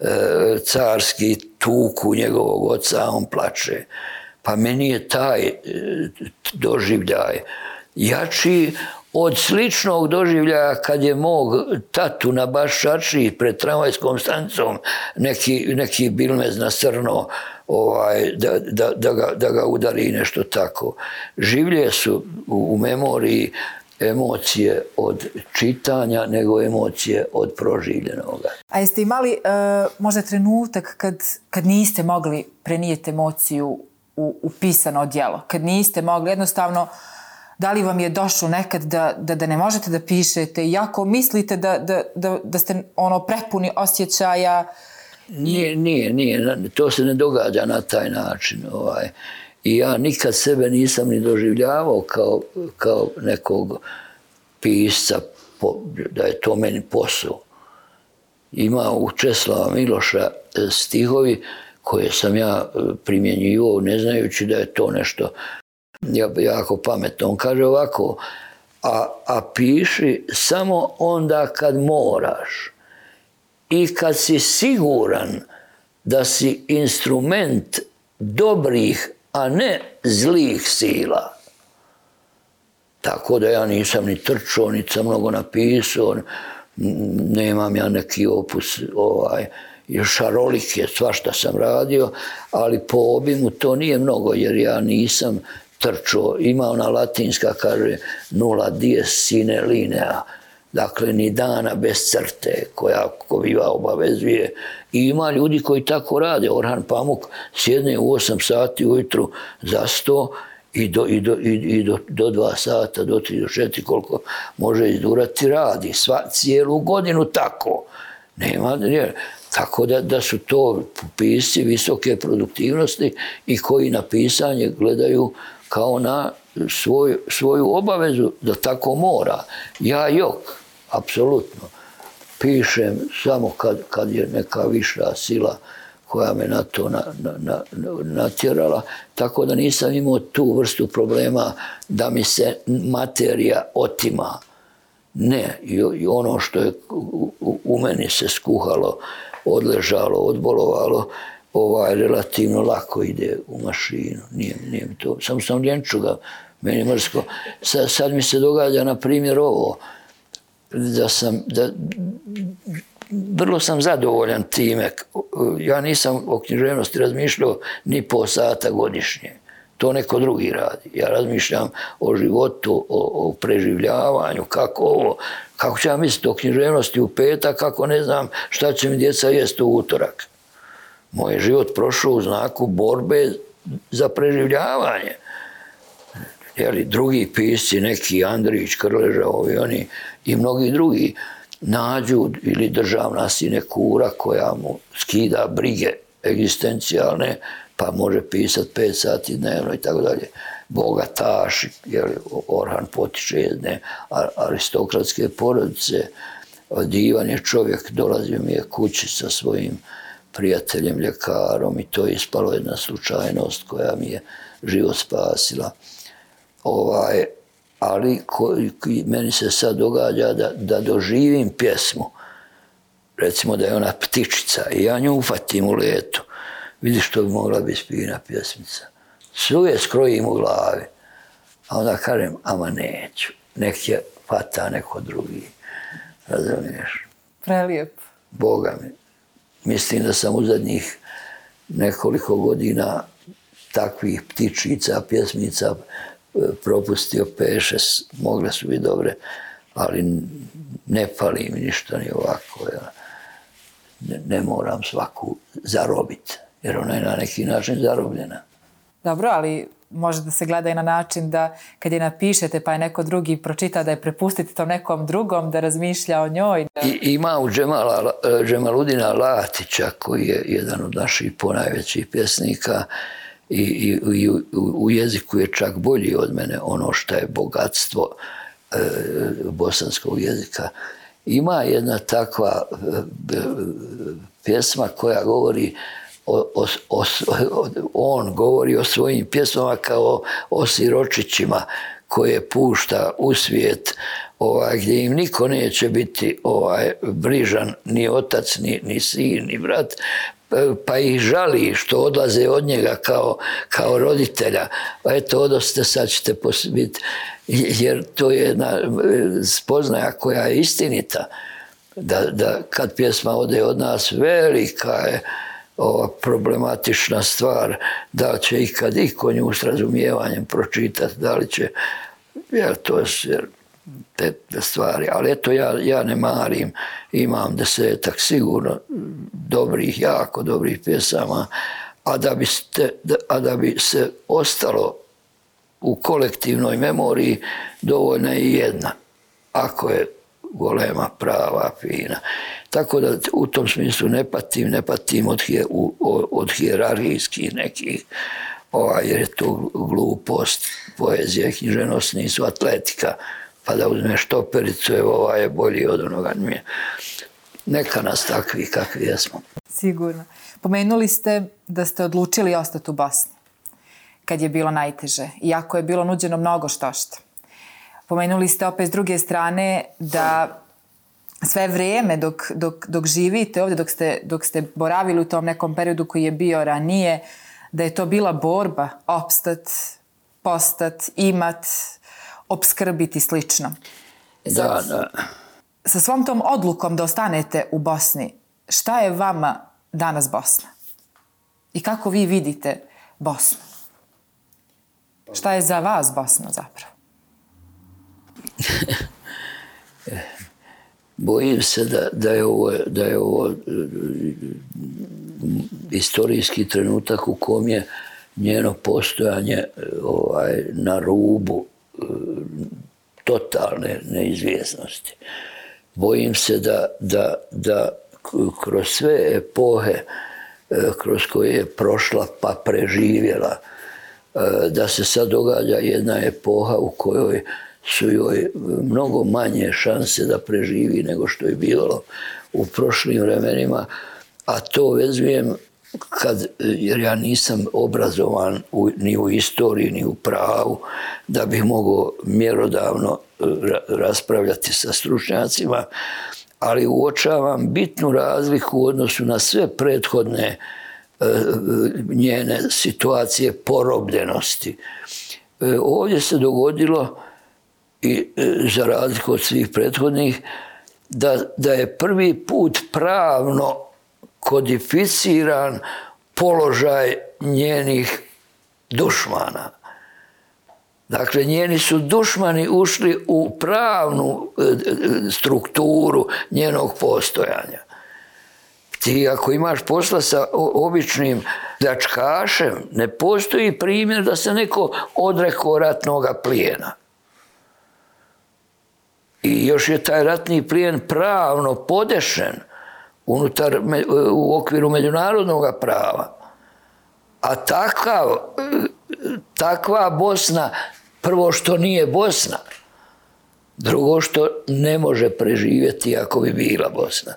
e, carski tuku njegovog oca, on plače. Pa meni je taj e, doživljaj jači od sličnog doživljaja kad je mog tatu na Bašači pred tramvajskom stanicom neki, neki bilmez nasrno ovaj, da, da, da, ga, da ga udari nešto tako. Življe su u, memoriji emocije od čitanja nego emocije od proživljenoga. A jeste imali uh, možda trenutak kad, kad niste mogli prenijeti emociju u, u pisano djelo? Kad niste mogli jednostavno Da li vam je došlo nekad da, da, da ne možete da pišete, iako mislite da, da, da, ste ono prepuni osjećaja? Nije, nije, nije. To se ne događa na taj način. Ovaj. I ja nikad sebe nisam ni doživljavao kao, kao nekog pisca, da je to meni posao. Ima u Česlava Miloša stihovi koje sam ja primjenjivao ne znajući da je to nešto jako pametno. On kaže ovako, a, a piši samo onda kad moraš i kad si siguran da si instrument dobrih, a ne zlih sila. Tako da ja nisam ni trčao, ni sam mnogo napisao, nemam ja neki opus ovaj, šarolik je svašta sam radio, ali po obimu to nije mnogo jer ja nisam trčao. Ima ona latinska, kaže, nula dies sine linea, dakle ni dana bez crte koja biva obavezuje. I ima ljudi koji tako rade. Orhan Pamuk sjedne u 8 sati ujutru za sto i do, i do, i do, do dva sata, do tri, do četiri, koliko može izdurati, radi. Sva, cijelu godinu tako. Nema, tako da, da su to pisci visoke produktivnosti i koji na pisanje gledaju kao na svoj, svoju obavezu da tako mora. Ja jok, apsolutno, pišem samo kad, kad je neka viša sila koja me na to na, na, natjerala, tako da nisam imao tu vrstu problema da mi se materija otima. Ne, i ono što je u meni se skuhalo, odležalo, odbolovalo, ovaj, relativno lako ide u mašinu. Nije, nije mi to. Samo sam ljenčuga, meni je mrsko. Sad, sad mi se događa, na primjer, ovo, da sam, da, vrlo sam zadovoljan time. Ja nisam o književnosti razmišljao ni po sata godišnje. To neko drugi radi. Ja razmišljam o životu, o, o preživljavanju, kako ovo, kako ću ja misliti o književnosti u petak, kako ne znam šta će mi djeca jest u utorak. Moj život prošao u znaku borbe za preživljavanje. Jeli, drugi pisci, neki Andrić, Krleža, ovi oni i mnogi drugi, nađu ili državna sinekura koja mu skida brige egzistencijalne, pa može pisati pet sati dnevno i tako dalje. Bogataši, jer Orhan potiče jedne aristokratske porodice, divan je čovjek, dolazio mi je kući sa svojim prijateljem, ljekarom i to je ispalo jedna slučajnost koja mi je život spasila. Ovaj, ali ko, meni se sad događa da, da doživim pjesmu, recimo da je ona ptičica i ja nju ufatim u letu. Vidi što bi mogla biti spina pjesmica. Sve skrojim u glavi. A onda kažem, ama neću. Nek je pata neko drugi. Razumiješ? Prelijep. Boga mi mislim da sam u zadnjih nekoliko godina takvih ptičica, pjesmica e, propustio peše, mogle su biti dobre, ali ne pali mi ništa ni ovako. Ja. Ne, ne moram svaku zarobiti, jer ona je na neki način zarobljena. Dobro, ali može da se gleda i na način da kad je napišete pa je neko drugi pročita da je prepustite tom nekom drugom da razmišlja o njoj. I, ima u Džemala, Džemaludina Latića koji je jedan od naših ponajvećih pjesnika i, i, i u, u jeziku je čak bolji od mene ono što je bogatstvo e, bosanskog jezika. Ima jedna takva e, pjesma koja govori o, o, on govori o svojim pjesmama kao o siročićima koje pušta u svijet ovaj, gdje im niko neće biti ovaj, brižan, ni otac, ni, ni sin, ni brat, pa ih žali što odlaze od njega kao, kao roditelja. Eto, odoste, sad ćete biti, jer to je jedna spoznaja koja je istinita. Da, da kad pjesma ode od nas, velika je, ova problematična stvar, da li će ikad iko nju s razumijevanjem pročitati, da li će, jer to je te, te stvari, ali eto ja, ja ne marim, imam desetak sigurno dobrih, jako dobrih pjesama, a da bi, ste, a da bi se ostalo u kolektivnoj memoriji dovoljna je jedna. Ako je golema, prava, fina. Tako da u tom smislu ne patim, ne patim od, hije, od hijerarhijskih nekih, ovaj, jer je to glupost, poezija, knjiženost nisu atletika, pa da uzmeš topericu, evo ovaj je bolji od onoga nije. Neka nas takvi kakvi jesmo. Sigurno. Pomenuli ste da ste odlučili ostati u Bosni kad je bilo najteže, iako je bilo nuđeno mnogo što. Pomenuli ste opet s druge strane da sve vrijeme dok, dok, dok živite ovdje, dok ste, dok ste boravili u tom nekom periodu koji je bio ranije, da je to bila borba, opstat, postat, imat, obskrbiti slično. Da, da. Sa svom tom odlukom da ostanete u Bosni, šta je vama danas Bosna? I kako vi vidite Bosnu? Šta je za vas Bosna zapravo? <laughs> Bojim se da, da je ovo, da je ovo e, trenutak u kom je njeno postojanje e, ovaj, na rubu e, totalne neizvjesnosti. Bojim se da, da, da kroz sve epohe kroz koje je prošla pa preživjela, da se sad događa jedna epoha u kojoj su joj mnogo manje šanse da preživi nego što je bilo u prošlim vremenima, a to vezujem kad, jer ja nisam obrazovan u, ni u istoriji, ni u pravu, da bih mogao mjerodavno e, raspravljati sa stručnjacima, ali uočavam bitnu razliku u odnosu na sve prethodne e, njene situacije porobljenosti. E, ovdje se dogodilo i za razliku od svih prethodnih, da, da je prvi put pravno kodificiran položaj njenih dušmana. Dakle, njeni su dušmani ušli u pravnu e, e, strukturu njenog postojanja. Ti ako imaš posla sa običnim dačkašem, ne postoji primjer da se neko odrekao ratnog plijena. I još je taj ratni plijen pravno podešen unutar, u okviru međunarodnog prava. A takav, takva Bosna, prvo što nije Bosna, drugo što ne može preživjeti ako bi bila Bosna.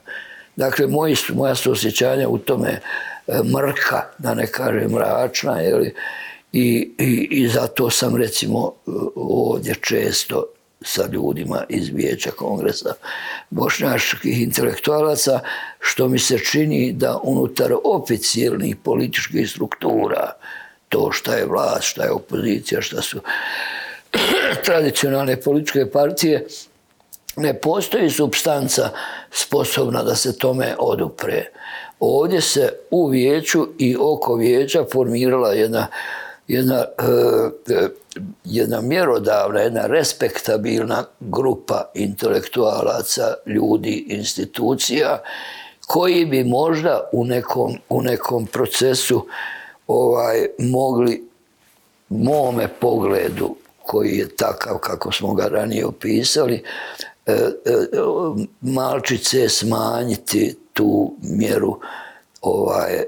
Dakle, moji, moja su osjećanja u tome e, mrka, da ne kažem mračna, jeli? I, i, i zato sam recimo ovdje često sa ljudima iz vijeća kongresa bošnjačkih intelektualaca, što mi se čini da unutar oficijelnih političkih struktura, to šta je vlast, šta je opozicija, šta su <clears throat> tradicionalne političke partije, ne postoji substanca sposobna da se tome odupre. Ovdje se u vijeću i oko vijeća formirala jedna jedna, e, jedna mjerodavna, jedna respektabilna grupa intelektualaca, ljudi, institucija, koji bi možda u nekom, u nekom procesu ovaj, mogli mome pogledu, koji je takav kako smo ga ranije opisali, e, e, malčice smanjiti tu mjeru ovaj, e,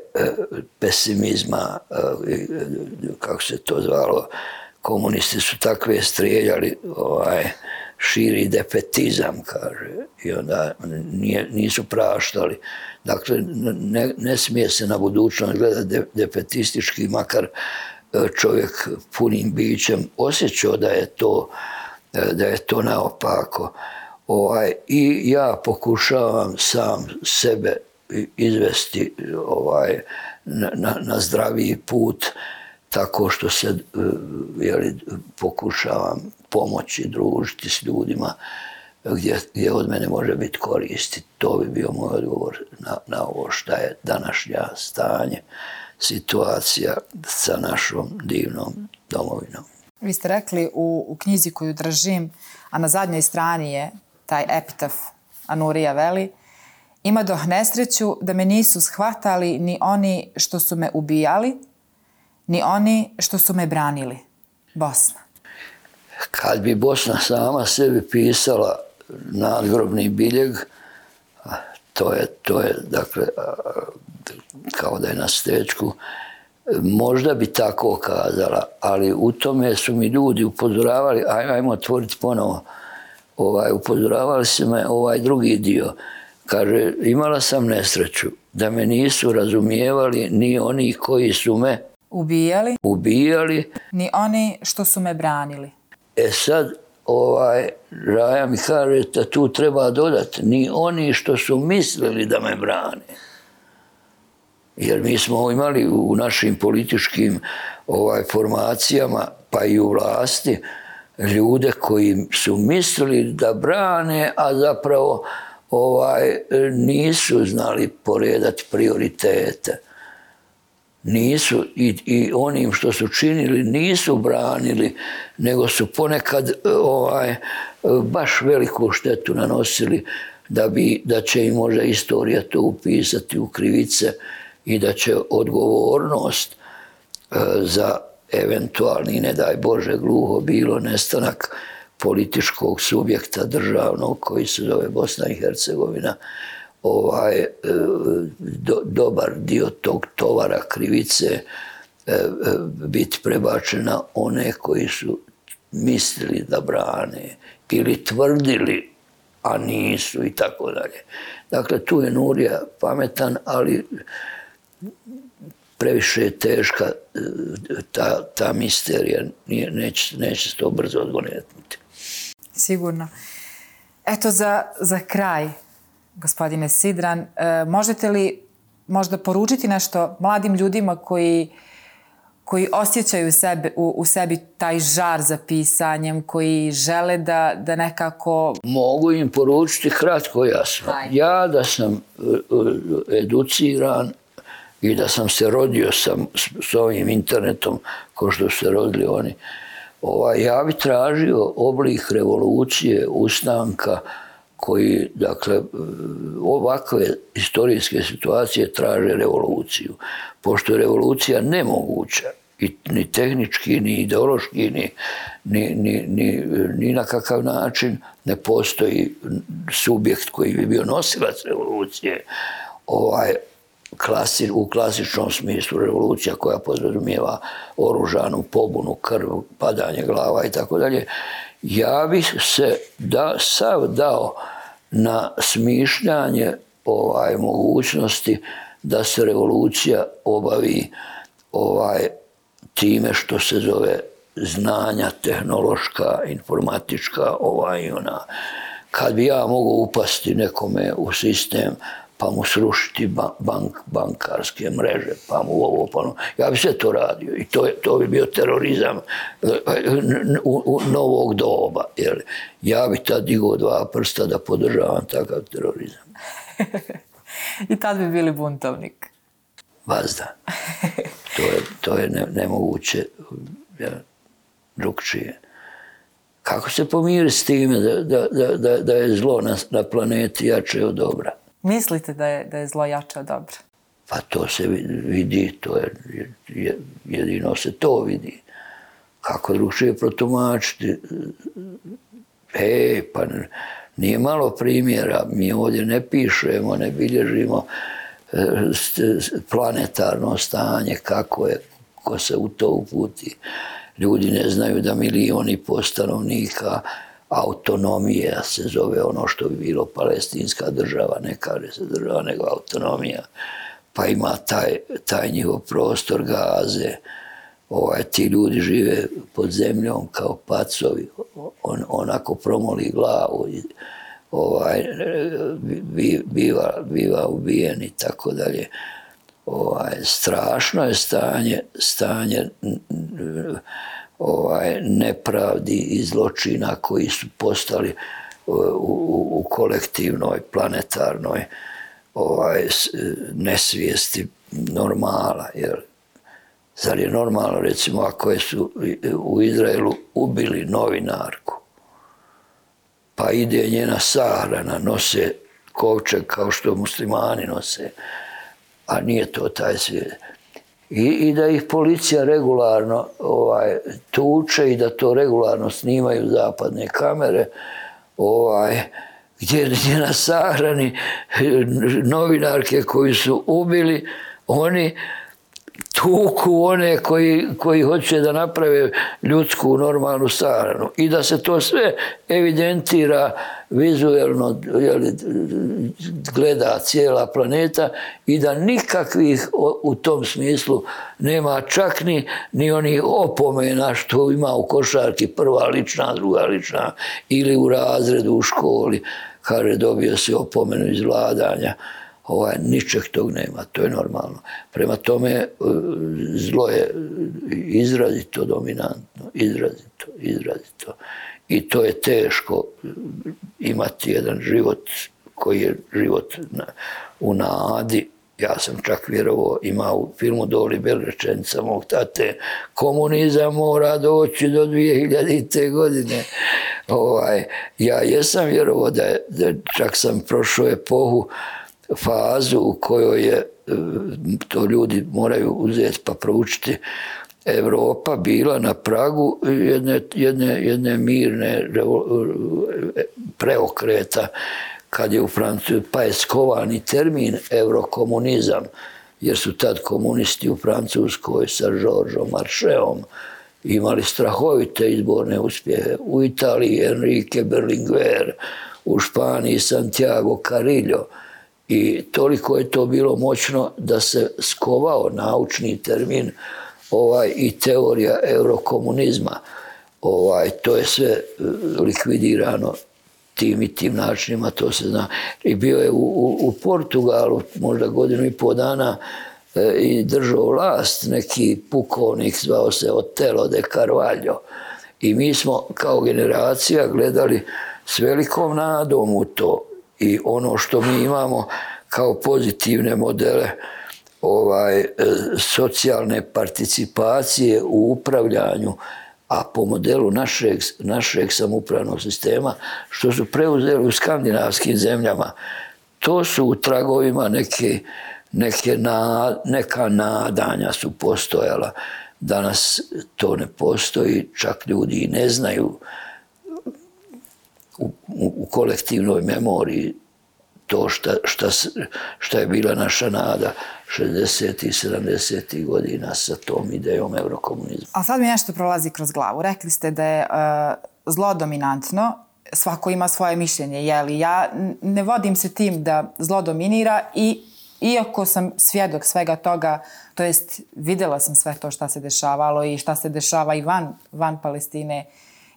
pesimizma, e, kako se to zvalo, komunisti su takve strijeljali, ovaj, širi defetizam, kaže, i onda nije, nisu praštali. Dakle, ne, ne smije se na budućnost gledati defetistički, makar e, čovjek punim bićem osjećao da je to, da je to naopako. Ovaj, I ja pokušavam sam sebe izvesti ovaj, na, na, na zdraviji put tako što se e, jeli, pokušavam pomoći, družiti s ljudima gdje, gdje od mene može biti koristi. To bi bio moj odgovor na, na ovo šta je današnja stanje, situacija sa našom divnom domovinom. Vi ste rekli u, u knjizi koju držim, a na zadnjoj strani je taj epitaf Anurija Veli, ima doh nesreću da me nisu shvatali ni oni što su me ubijali, ni oni što su me branili. Bosna. kad bi Bosna sama sebi pisala nadgrobni biljeg, to je, to je, dakle, kao da je na stečku, možda bi tako kazala, ali u tome su mi ljudi upozoravali, ajmo, ajmo otvoriti ponovo, ovaj, upozoravali su me ovaj drugi dio. Kaže, imala sam nesreću da me nisu razumijevali ni oni koji su me Ubijali, ubijali. ni oni što su me branili. E sad, ovaj, Raja mi kaže da tu treba dodati, ni oni što su mislili da me brane. Jer mi smo imali u našim političkim ovaj, formacijama, pa i u vlasti, ljude koji su mislili da brane, a zapravo ovaj, nisu znali poredati prioritete. Nisu i, i onim što su činili nisu branili, nego su ponekad ovaj, baš veliku štetu nanosili da, bi, da će im možda istorija to upisati u krivice i da će odgovornost e, za eventualni, ne daj Bože, gluho bilo nestanak političkog subjekta državnog koji se zove Bosna i Hercegovina, ovaj, e, do, dobar dio tog tovara krivice e, biti prebačen na one koji su mislili da brane ili tvrdili, a nisu i tako dalje. Dakle, tu je Nurija pametan, ali previše je teška e, ta, ta misterija, Nije, neće, neće se to brzo odgonetnuti. Sigurno. Eto za, za kraj, gospodine Sidran, e, možete li možda poručiti nešto mladim ljudima koji, koji osjećaju sebe, u, u sebi taj žar za pisanjem, koji žele da, da nekako... Mogu im poručiti kratko jasno. Ajde. Ja da sam e, e, educiran i da sam se rodio sa, s ovim internetom, ko što su se rodili oni, ovaj, ja bi tražio oblik revolucije, ustanka, koji, dakle, ovakve historijske situacije traže revoluciju. Pošto je revolucija nemoguća, i ni tehnički, ni ideološki, ni, ni, ni, ni, na kakav način ne postoji subjekt koji bi bio nosilac revolucije, ovaj, klasi, u klasičnom smislu revolucija koja podrazumijeva oružanu pobunu, krv, padanje glava i tako dalje, ja bih se da, sav dao na smišljanje ovaj, mogućnosti da se revolucija obavi ovaj, time što se zove znanja tehnološka, informatička, ovaj i ona. Kad bi ja mogao upasti nekome u sistem, pa mu srušiti bank, bankarske mreže, pa mu ovo, pa ono. Ja bi sve to radio i to, to bi bio terorizam e, u, u novog doba. Jer ja bi tad digao dva prsta da podržavam takav terorizam. <laughs> I tad bi bili buntovnik. Vazda. To je, to je ne, nemoguće ja, drugčije. Kako se pomiri s time da, da, da, da je zlo na, na planeti jače od dobra? Mislite da je, da je zlo jače od dobra? Pa to se vidi, to je, jedino se to vidi. Kako drugčije protumačiti? E, pa nije malo primjera, mi ovdje ne pišemo, ne bilježimo e, planetarno stanje, kako je, ko se u to uputi. Ljudi ne znaju da milioni postanovnika autonomija se zove ono što bi bilo palestinska država, ne kaže se država, nego autonomija. Pa ima taj, taj njihov prostor gaze, ovaj, ti ljudi žive pod zemljom kao pacovi, on, onako promoli glavu ovaj, biva, biva ubijen i tako dalje. Ovaj, strašno je stanje, stanje ovaj, nepravdi i zločina koji su postali u, u, u kolektivnoj, planetarnoj ovaj, nesvijesti normala. Jer, zar je normalno, recimo, ako su u Izraelu ubili novinarku, pa ide njena sahrana, nose kovčeg kao što muslimani nose, a nije to taj svijet. I, i da ih policija regularno ovaj, tuče i da to regularno snimaju zapadne kamere, ovaj, gdje, gdje na sahrani novinarke koji su ubili, oni tuku one koji, koji hoće da naprave ljudsku normalnu sahranu i da se to sve evidentira vizuelno jeli, gleda cijela planeta i da nikakvih u tom smislu nema čak ni, ni onih opomena što ima u košarki prva lična, druga lična ili u razredu u školi. Kaže dobio se opomenu iz vladanja ovaj, ničeg tog nema, to je normalno. Prema tome, e, zlo je izrazito dominantno, izrazito, izrazito. I to je teško imati jedan život koji je život na, u nadi. Ja sam čak vjerovo imao u filmu Doli Bel rečenica mog tate, komunizam mora doći do 2000. godine. Ovaj, ja jesam vjerovo da, da čak sam prošao epohu fazu u kojoj je, e, to ljudi moraju uzeti pa proučiti, Evropa bila na pragu jedne, jedne, jedne mirne preokreta kad je u Francusku, pa je skovani termin eurokomunizam, jer su tad komunisti u Francuskoj sa Georgeom Marcheom imali strahovite izborne uspjehe. U Italiji Enrique Berlinguer, u Španiji Santiago Carillo, i toliko je to bilo moćno da se skovao naučni termin ovaj, i teorija eurokomunizma. Ovaj, to je sve e, likvidirano tim i tim načinima, to se zna. I bio je u, u, u Portugalu možda godinu i pol dana e, i držao vlast neki pukovnik, zvao se Otelo de Carvalho. I mi smo kao generacija gledali s velikom nadom u to i ono što mi imamo kao pozitivne modele ovaj, e, socijalne participacije u upravljanju, a po modelu našeg, našeg samupravnog sistema, što su preuzeli u skandinavskim zemljama, to su u tragovima neke, neke na, neka nadanja su postojala. Danas to ne postoji, čak ljudi ne znaju u, u kolektivnoj memoriji to šta, šta, šta je bila naša nada 60. i 70. godina sa tom idejom eurokomunizma. A sad mi nešto prolazi kroz glavu. Rekli ste da je uh, zlo dominantno, svako ima svoje mišljenje, jeli? Ja ne vodim se tim da zlo dominira i iako sam svjedok svega toga, to jest videla sam sve to šta se dešavalo i šta se dešava i van, van Palestine,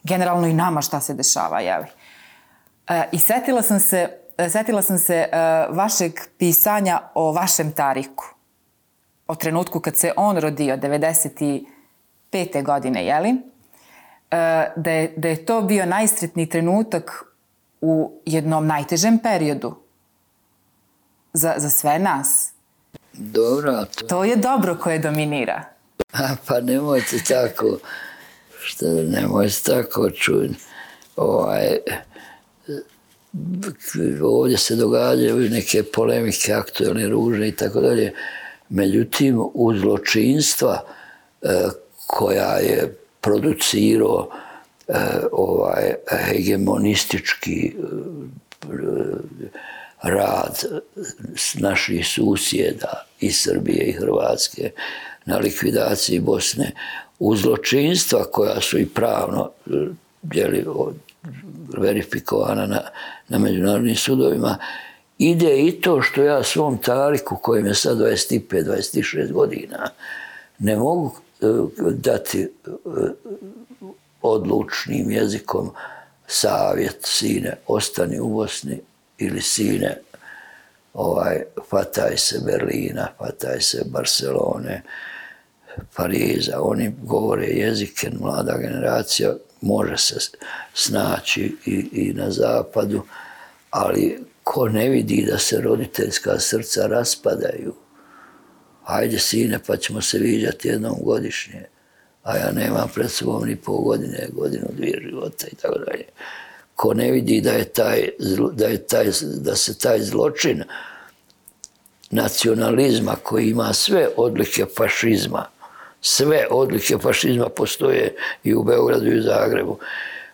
generalno i nama šta se dešava, jeli? E, I setila sam se, e, setila sam se e, vašeg pisanja o vašem Tariku. O trenutku kad se on rodio, 95. godine, jeli? Da je, da je to bio najsretniji trenutak u jednom najtežem periodu za, za sve nas. Dobro. To... to je dobro koje dominira. A, pa nemojte tako, što nemojte tako čuti. Ovaj, ovdje se događaju neke polemike, aktualne ružne i tako dalje. Međutim, u zločinstva e, koja je producirao e, ovaj hegemonistički e, rad naših susjeda i Srbije i Hrvatske na likvidaciji Bosne, u zločinstva koja su i pravno jeli, verifikovana na, na međunarodnim sudovima, ide i to što ja svom tariku, kojem je sad 25-26 godina, ne mogu e, dati e, odlučnim jezikom savjet sine, ostani u Bosni ili sine, ovaj, fataj se Berlina, fataj se Barcelone, Pariza. Oni govore jezike, mlada generacija, može se snaći i, i na zapadu, ali ko ne vidi da se roditeljska srca raspadaju, hajde sine pa ćemo se viđati jednom godišnje, a ja nemam pred sobom ni pol godine, godinu, dvije života i tako dalje. Ko ne vidi da je taj, da je taj, da se taj zločin nacionalizma koji ima sve odlike fašizma, sve odlike fašizma postoje i u Beogradu i u Zagrebu.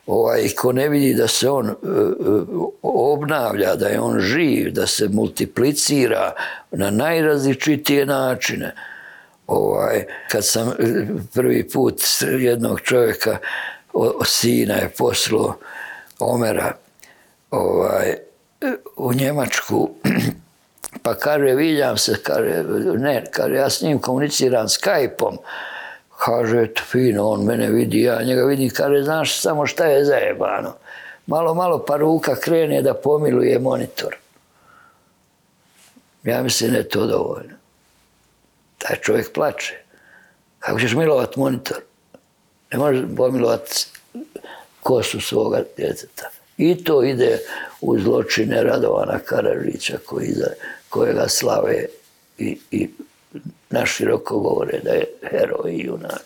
Ovaj, ko ne vidi da se on e, e, obnavlja, da je on živ, da se multiplicira na najrazličitije načine. Ovaj, kad sam e, prvi put jednog čovjeka, o, sina je poslao Omera ovaj, u Njemačku Pa kaže, viđam se, kaže, ne, kaže, ja s njim komuniciram Skype-om. Kaže, eto, fino, on mene vidi, ja njega vidim, kaže, znaš samo šta je zajebano. Malo, malo pa ruka krene da pomiluje monitor. Ja mislim, ne to dovoljno. Taj čovjek plače. Kako ćeš milovat monitor? Ne možeš pomilovat kosu svoga djeteta. I to ide u zločine Radovana Karadžića koji kojega slave i, i naširoko govore da je heroj i junak.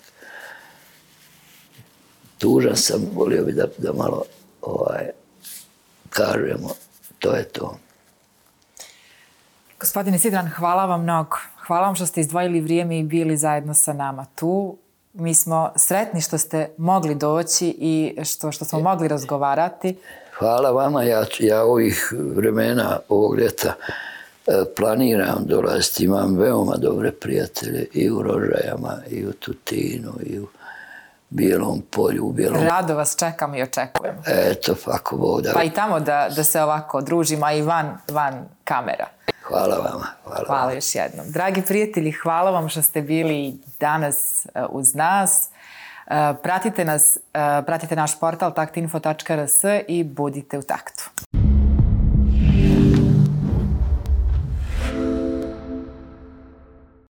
Tužan sam, volio bi da, da malo ovaj, kažemo, to je to. Gospodine Sidran, hvala vam mnogo. Hvala vam što ste izdvojili vrijeme i bili zajedno sa nama tu. Mi smo sretni što ste mogli doći i što, što smo mogli razgovarati. Hvala vama, ja, ja ovih vremena, ovog ljeta, e, planiram dolaziti, imam veoma dobre prijatelje i u Rožajama, i u Tutinu, i u Bijelom polju, u Bijelom... Rado vas čekam i očekujem. Eto, ako Bog da... Pa i tamo da, da se ovako družimo, a i van, van kamera. Hvala vama. Hvala, hvala još jednom. Dragi prijatelji, hvala vam što ste bili danas e, uz nas. E, pratite nas, pratite naš portal taktinfo.rs i budite u taktu.